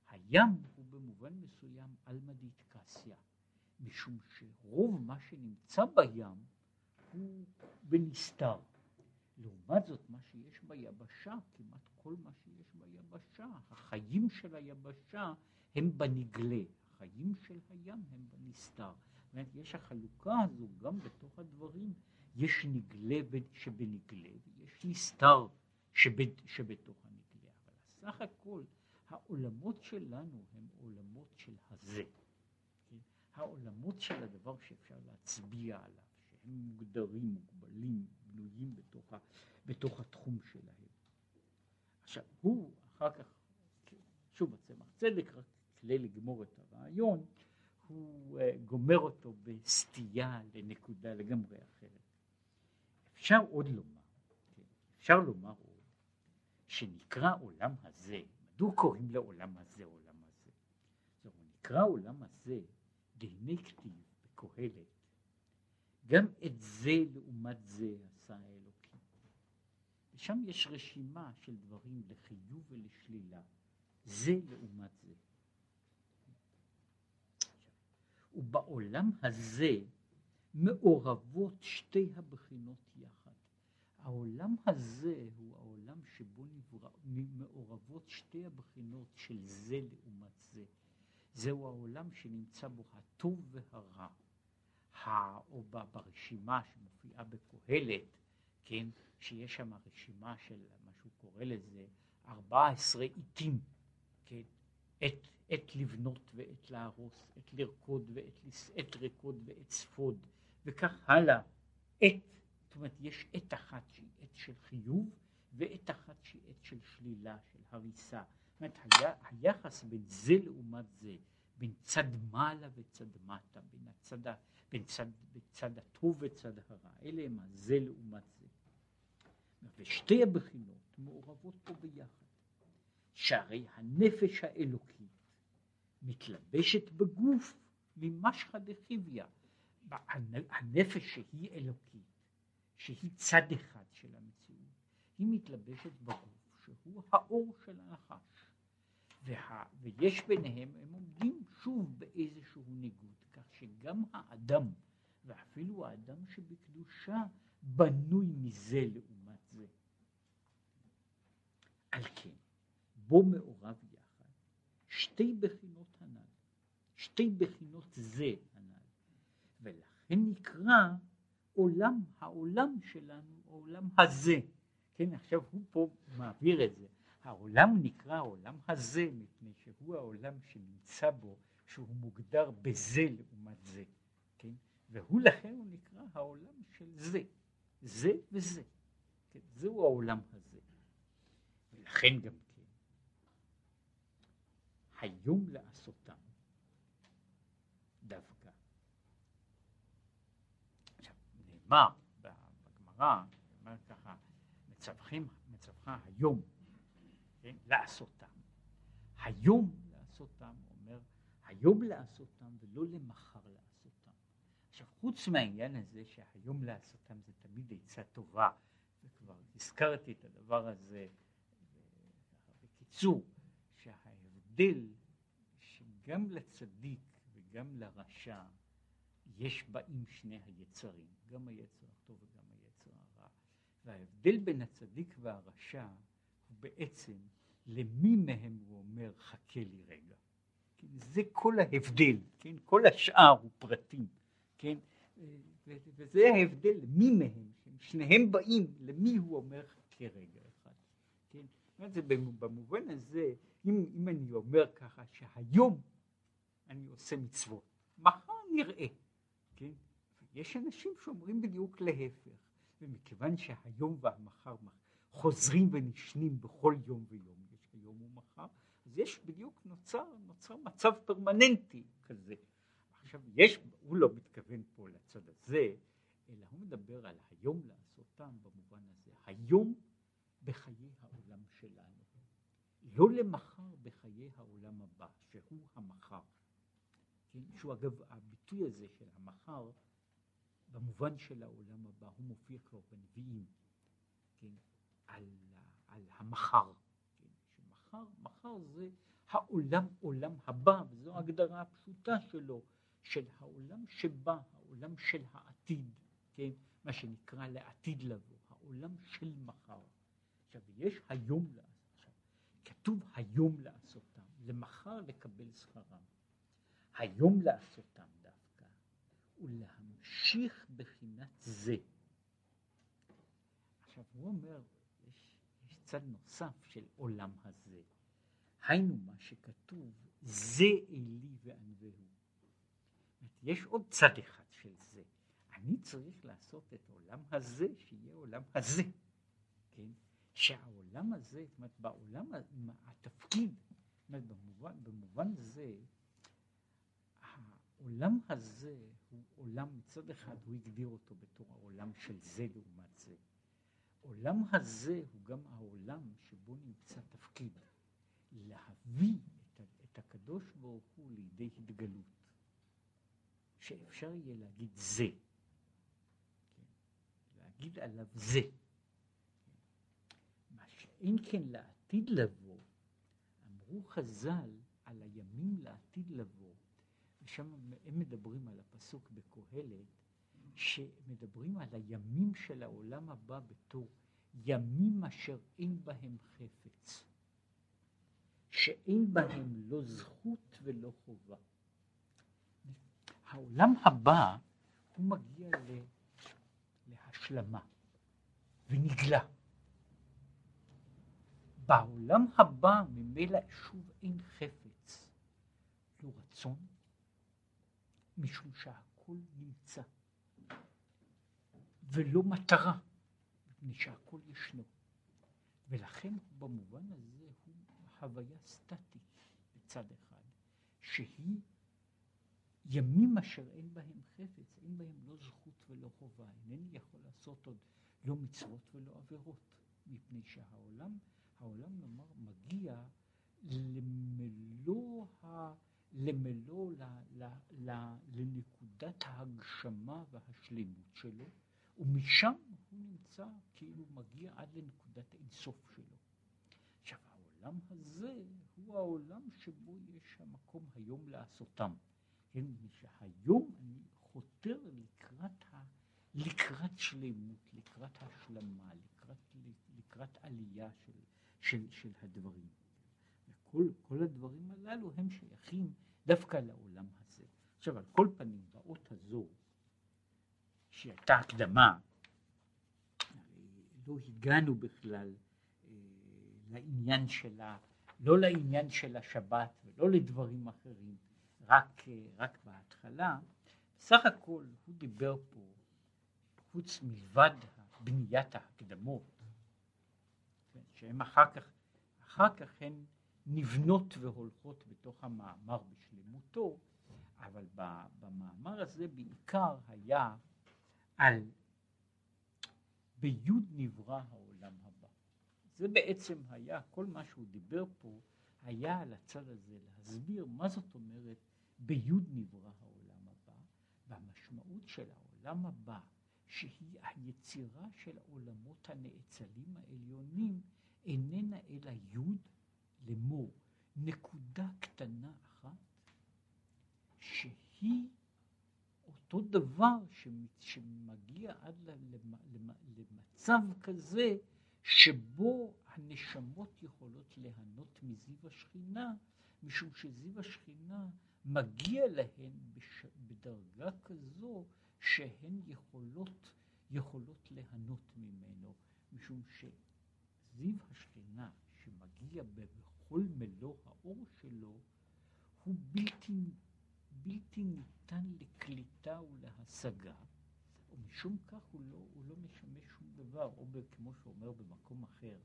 A: הים הוא במובן מסוים עלמא דיתקסיה, משום שרוב מה שנמצא בים הוא בנסתר. לעומת זאת, מה שיש ביבשה, כמעט כל מה שיש ביבשה, החיים של היבשה הם בנגלה, החיים של הים הם בנסתר. זאת אומרת, יש החלוקה הזו גם בתוך הדברים, יש נגלה שבנגלה ויש נסתר שבד, שבתוך הנגלה. אבל סך הכל העולמות שלנו הם עולמות של הזה. העולמות של הדבר שאפשר להצביע עליו, שהם מוגדרים, מוגבלים, בנויים בתוך, ה, בתוך התחום שלהם. עכשיו, הוא אחר כך, שוב, הצמח צדק, רק כדי לגמור את הרעיון, הוא uh, גומר אותו בסטייה לנקודה לגמרי אחרת. אפשר עוד לומר, כן, אפשר לומר עוד, שנקרא עולם הזה, מדוע קוראים לעולם הזה עולם הזה? זאת אומרת, נקרא עולם הזה, דהנה כתיב בקהלת, גם את זה לעומת זה עשה האלוקים. ושם יש רשימה של דברים לחיוב ולשלילה, זה לעומת זה. ובעולם הזה מעורבות שתי הבחינות יחד. העולם הזה הוא העולם שבו נברא, מעורבות שתי הבחינות של זה לעומת זה. זהו העולם שנמצא בו הטוב והרע. או ברשימה שמופיעה בקהלת, כן, שיש שם רשימה של מה שהוא קורא לזה 14 עיתים, כן, עת, עת לבנות ועת להרוס, עת לרקוד ועת עת רקוד ועת ספוד, וכך הלאה. עת, זאת אומרת, יש עת אחת שהיא עת של חיוב, ועת אחת שהיא עת של שלילה, של הריסה. אומרת, היה, היחס בין זה לעומת זה, בין צד מעלה וצד מטה, בין הצד בין צד, בצד הטוב וצד הרע, אלה הם הזה לעומת זה. ושתי הבחינות מעורבות פה ביחד. שהרי הנפש האלוקית מתלבשת בגוף ממשחא דחיביא. הנפש שהיא אלוקית, שהיא צד אחד של המציאות, היא מתלבשת בגוף שהוא האור של הנחש. וה, ויש ביניהם, הם עומדים שוב באיזשהו ניגוד, כך שגם האדם, ואפילו האדם שבקדושה, בנוי מזה לעומת זה. על כן, בו מעורב יחד שתי בחינות הנ"ל, שתי בחינות זה הנ"ל, ולכן נקרא עולם, העולם שלנו, העולם הזה. כן, עכשיו הוא פה מעביר את זה. העולם נקרא העולם הזה, מפני שהוא העולם שנמצא בו, שהוא מוגדר בזה לעומת זה, כן? והוא לכן הוא נקרא העולם של זה, זה וזה, כן? זהו העולם הזה. ולכן גם כן, היום לעשותם דווקא. עכשיו, נאמר בגמרא, נאמר ככה, מצווך היום כן? לעשותם. היום לעשותם, אומר, היום לעשותם ולא למחר לעשותם. עכשיו, חוץ מהעניין הזה שהיום לעשותם זה תמיד עצה טובה, וכבר הזכרתי את הדבר הזה בקיצור, שההבדל שגם לצדיק וגם לרשע יש באים שני היצרים, גם היצר הטוב וגם היצר הרע. וההבדל בין הצדיק והרשע בעצם למי מהם הוא אומר חכה לי רגע. כן, זה כל ההבדל, כן? כל השאר הוא פרטים, כן? וזה ההבדל, מי מהם, כן? שניהם באים, למי הוא אומר חכה רגע אחד, כן? זה במובן הזה, אם, אם אני אומר ככה שהיום אני עושה מצוות, מחר נראה, כן? יש אנשים שאומרים בדיוק להפך, ומכיוון שהיום והמחר חוזרים ונשנים בכל יום ויום, יש היום ומחר, אז יש בדיוק נוצר, נוצר מצב פרמננטי כזה. עכשיו יש, הוא לא מתכוון פה לצד הזה, אלא הוא מדבר על היום לעשותם במובן הזה, היום בחיי העולם שלנו, לא למחר בחיי העולם הבא, שהוא המחר. כן? שהוא אגב, הביטוי הזה של המחר, במובן של העולם הבא, הוא מופיע כבר בנביאים. כן? על, על המחר. שמחר, מחר זה העולם, עולם הבא, וזו ההגדרה הפשוטה שלו, של העולם שבא, העולם של העתיד, כן, מה שנקרא לעתיד לבוא, העולם של מחר. עכשיו, יש היום לעשות, כתוב היום לעשותם, למחר לקבל שכרם. היום לעשותם דווקא, ולהמשיך בחינת זה. עכשיו, הוא אומר, צד נוסף של עולם הזה. היינו מה שכתוב, זה אלי וענווהו. יש עוד צד אחד של זה. אני צריך לעשות את העולם הזה, שיהיה עולם הזה. כן? שהעולם הזה, זאת אומרת, בעולם, התפקיד, זאת אומרת, במובן, במובן זה, העולם הזה הוא עולם, מצד אחד הוא הגדיר אותו בתור העולם של זה לעומת זה. העולם הזה הוא גם העולם שבו נמצא תפקיד להביא את, את הקדוש ברוך הוא לידי התגלות, שאפשר יהיה להגיד זה, כן? להגיד עליו זה. מה שאין כן לעתיד לבוא, אמרו חז"ל על הימים לעתיד לבוא, ושם הם מדברים על הפסוק בקהלת, שמדברים על הימים של העולם הבא בתור ימים אשר אין בהם חפץ, שאין בהם לא זכות ולא חובה. העולם הבא הוא מגיע להשלמה ונגלה. בעולם הבא ממילא שוב אין חפץ, לא רצון, משום שהכל נמצא. ולא מטרה, מפני שהכל ישנו. ולכן במובן הזה הוא חוויה סטטית בצד אחד, שהיא ימים אשר אין בהם חפץ, אין בהם לא זכות ולא חובה. אינני יכול לעשות עוד לא מצוות ולא עבירות, מפני שהעולם, העולם נאמר, מגיע למלוא ה... למלוא, ל, ל, ל, לנקודת ההגשמה והשלמות שלו, ומשם הוא נמצא כאילו מגיע עד לנקודת האינסוף שלו. עכשיו העולם הזה הוא העולם שבו יש המקום היום לעשותם. כן, שהיום אני חותר לקראת, ה, לקראת שלמות, לקראת השלמה, לקראת, לקראת עלייה של, של, של הדברים. וכל כל הדברים הללו הם שייכים דווקא לעולם הזה. עכשיו, על כל פנים, באות הזו, שהייתה הקדמה, לא הגענו בכלל אה, לעניין שלה, לא לעניין של השבת ולא לדברים אחרים, רק, אה, רק בהתחלה. סך הכל הוא דיבר פה, חוץ מלבד בניית ההקדמות, כן, שהן אחר כך, אחר כך הן נבנות והולכות בתוך המאמר בשלמותו, אבל במאמר הזה בעיקר היה על ביוד נברא העולם הבא. זה בעצם היה, כל מה שהוא דיבר פה היה על הצד הזה, להסביר מה זאת אומרת ביוד נברא העולם הבא, והמשמעות של העולם הבא, שהיא היצירה של העולמות הנאצלים העליונים, איננה אלא יוד לאמור, נקודה קטנה אחת, שהיא אותו דבר שמגיע עד למצב כזה שבו הנשמות יכולות ליהנות מזיו השכינה, משום שזיו השכינה מגיע להן. בדרגה כזו שהן יכולות, יכולות ליהנות ממנו, משום שזיו השכינה שמגיע בכל מלוא האור שלו הוא בלתי, בלתי ניתן לקליטה ולהשגה, ומשום כך הוא לא, הוא לא משמש שום דבר, או כמו שאומר במקום אחר,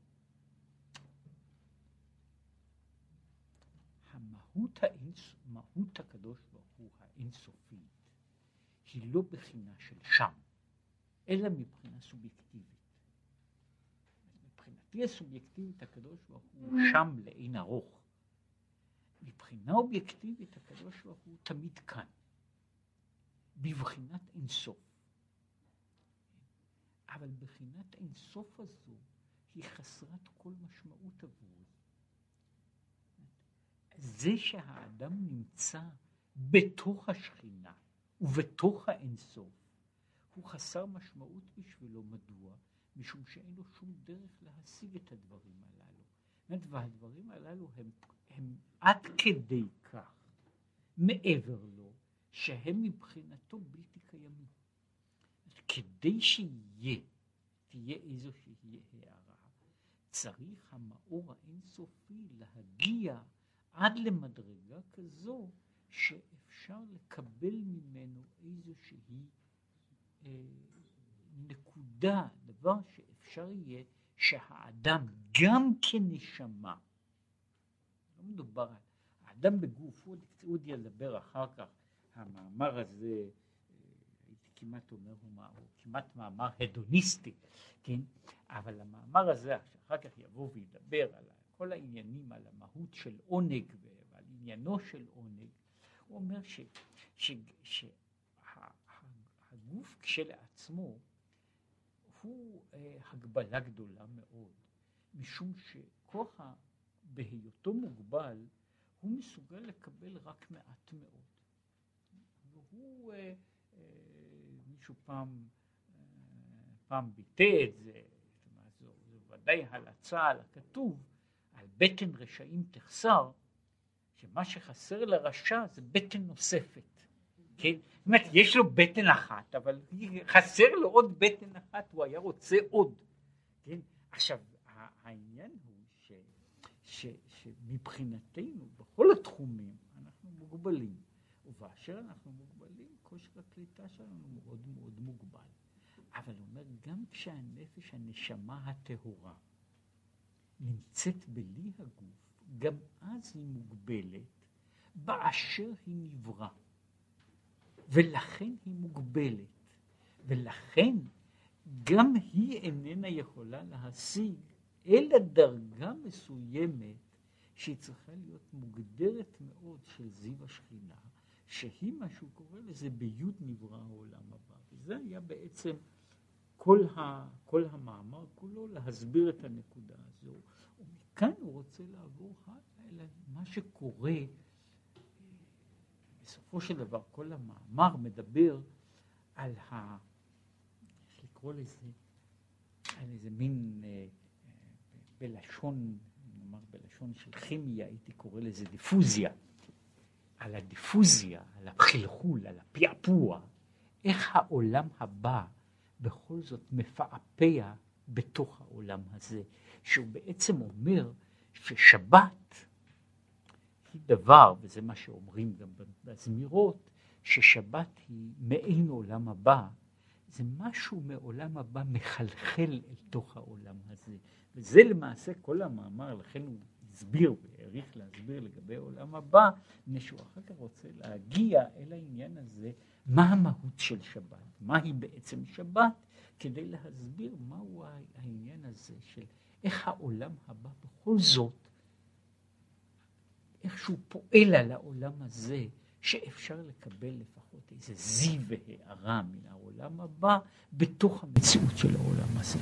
A: המהות האינס, מהות הקדוש ברוך הוא האינסופית היא לא בחינה של שם, אלא מבחינה סובייקטיבית. מבחינתי הסובייקטיבית הקדוש ברוך הוא שם לאין ארוך. מבחינה אובייקטיבית הקדוש ברוך הוא תמיד כאן, בבחינת אינסוף. אבל בחינת אינסוף הזו היא חסרת כל משמעות עבורי. זה שהאדם נמצא בתוך השכינה ובתוך האינסוף, הוא חסר משמעות בשבילו. מדוע? משום שאין לו שום דרך להשיג את הדברים הללו. והדברים הללו הם, הם עד כדי כך מעבר לו, שהם מבחינתו בלתי קיימים. כדי שיהיה, תהיה איזושהי הערה, צריך המאור האינסופי להגיע עד למדרגה כזו שאפשר לקבל ממנו איזושהי אה, נקודה, דבר שאפשר יהיה שהאדם גם כנשמה, לא מדובר האדם בגוף, הוא עוד ידבר אחר כך, המאמר הזה, אה, הייתי כמעט אומר, הוא, כמעט מאמר הדוניסטי, כן? אבל המאמר הזה, שאחר כך יבוא וידבר על כל העניינים על המהות של עונג ועל עניינו של עונג, הוא אומר שהגוף כשלעצמו הוא אה, הגבלה גדולה מאוד, משום שכוח בהיותו מוגבל הוא מסוגל לקבל רק מעט מאוד. והוא, אה, אה, מישהו פעם, פעם ביטא את זה, זו, זו ודאי הלצה על הכתוב, על בטן רשעים תחסר, שמה שחסר לרשע זה בטן נוספת. כן? זאת אומרת, יש לו בטן אחת, אבל חסר לו עוד בטן אחת, הוא היה רוצה עוד. כן? עכשיו, העניין הוא ש, שמבחינתנו, בכל התחומים, אנחנו מוגבלים. ובאשר אנחנו מוגבלים, כושר הקליטה שלנו מאוד מאוד מוגבל. אבל הוא אומר, גם כשהנפש, הנשמה הטהורה, נמצאת בלי הגוף, גם אז היא מוגבלת באשר היא נברא. ולכן היא מוגבלת. ולכן גם היא איננה יכולה להשיג אלא דרגה מסוימת שהיא צריכה להיות מוגדרת מאוד של זיו השכינה, שהיא מה שהוא קורא לזה ביוד נברא העולם הבא. וזה היה בעצם כל, ה, כל המאמר כולו להסביר את הנקודה הזו. ומכאן הוא רוצה לעבור הלאה אל מה שקורה. בסופו של דבר כל המאמר מדבר על ה... איך לקרוא לזה? על איזה מין, אה, בלשון, נאמר בלשון של כימיה, הייתי קורא לזה דיפוזיה. על הדיפוזיה, על החלחול, על הפעפוע, איך העולם הבא בכל זאת מפעפע בתוך העולם הזה, שהוא בעצם אומר ששבת היא דבר, וזה מה שאומרים גם בזמירות, ששבת היא מעין עולם הבא, זה משהו מעולם הבא מחלחל אל תוך העולם הזה. וזה למעשה כל המאמר, לכן הוא הסביר והעריך להסביר לגבי העולם הבא, מפני שהוא אחר כך רוצה להגיע אל העניין הזה, מה המהות של שבת, מהי בעצם שבת, כדי להסביר מהו העניין הזה של איך העולם הבא בכל זאת, איך שהוא פועל על העולם הזה, שאפשר לקבל לפחות איזה זיו והארה מן העולם הבא בתוך המציאות של העולם הזה.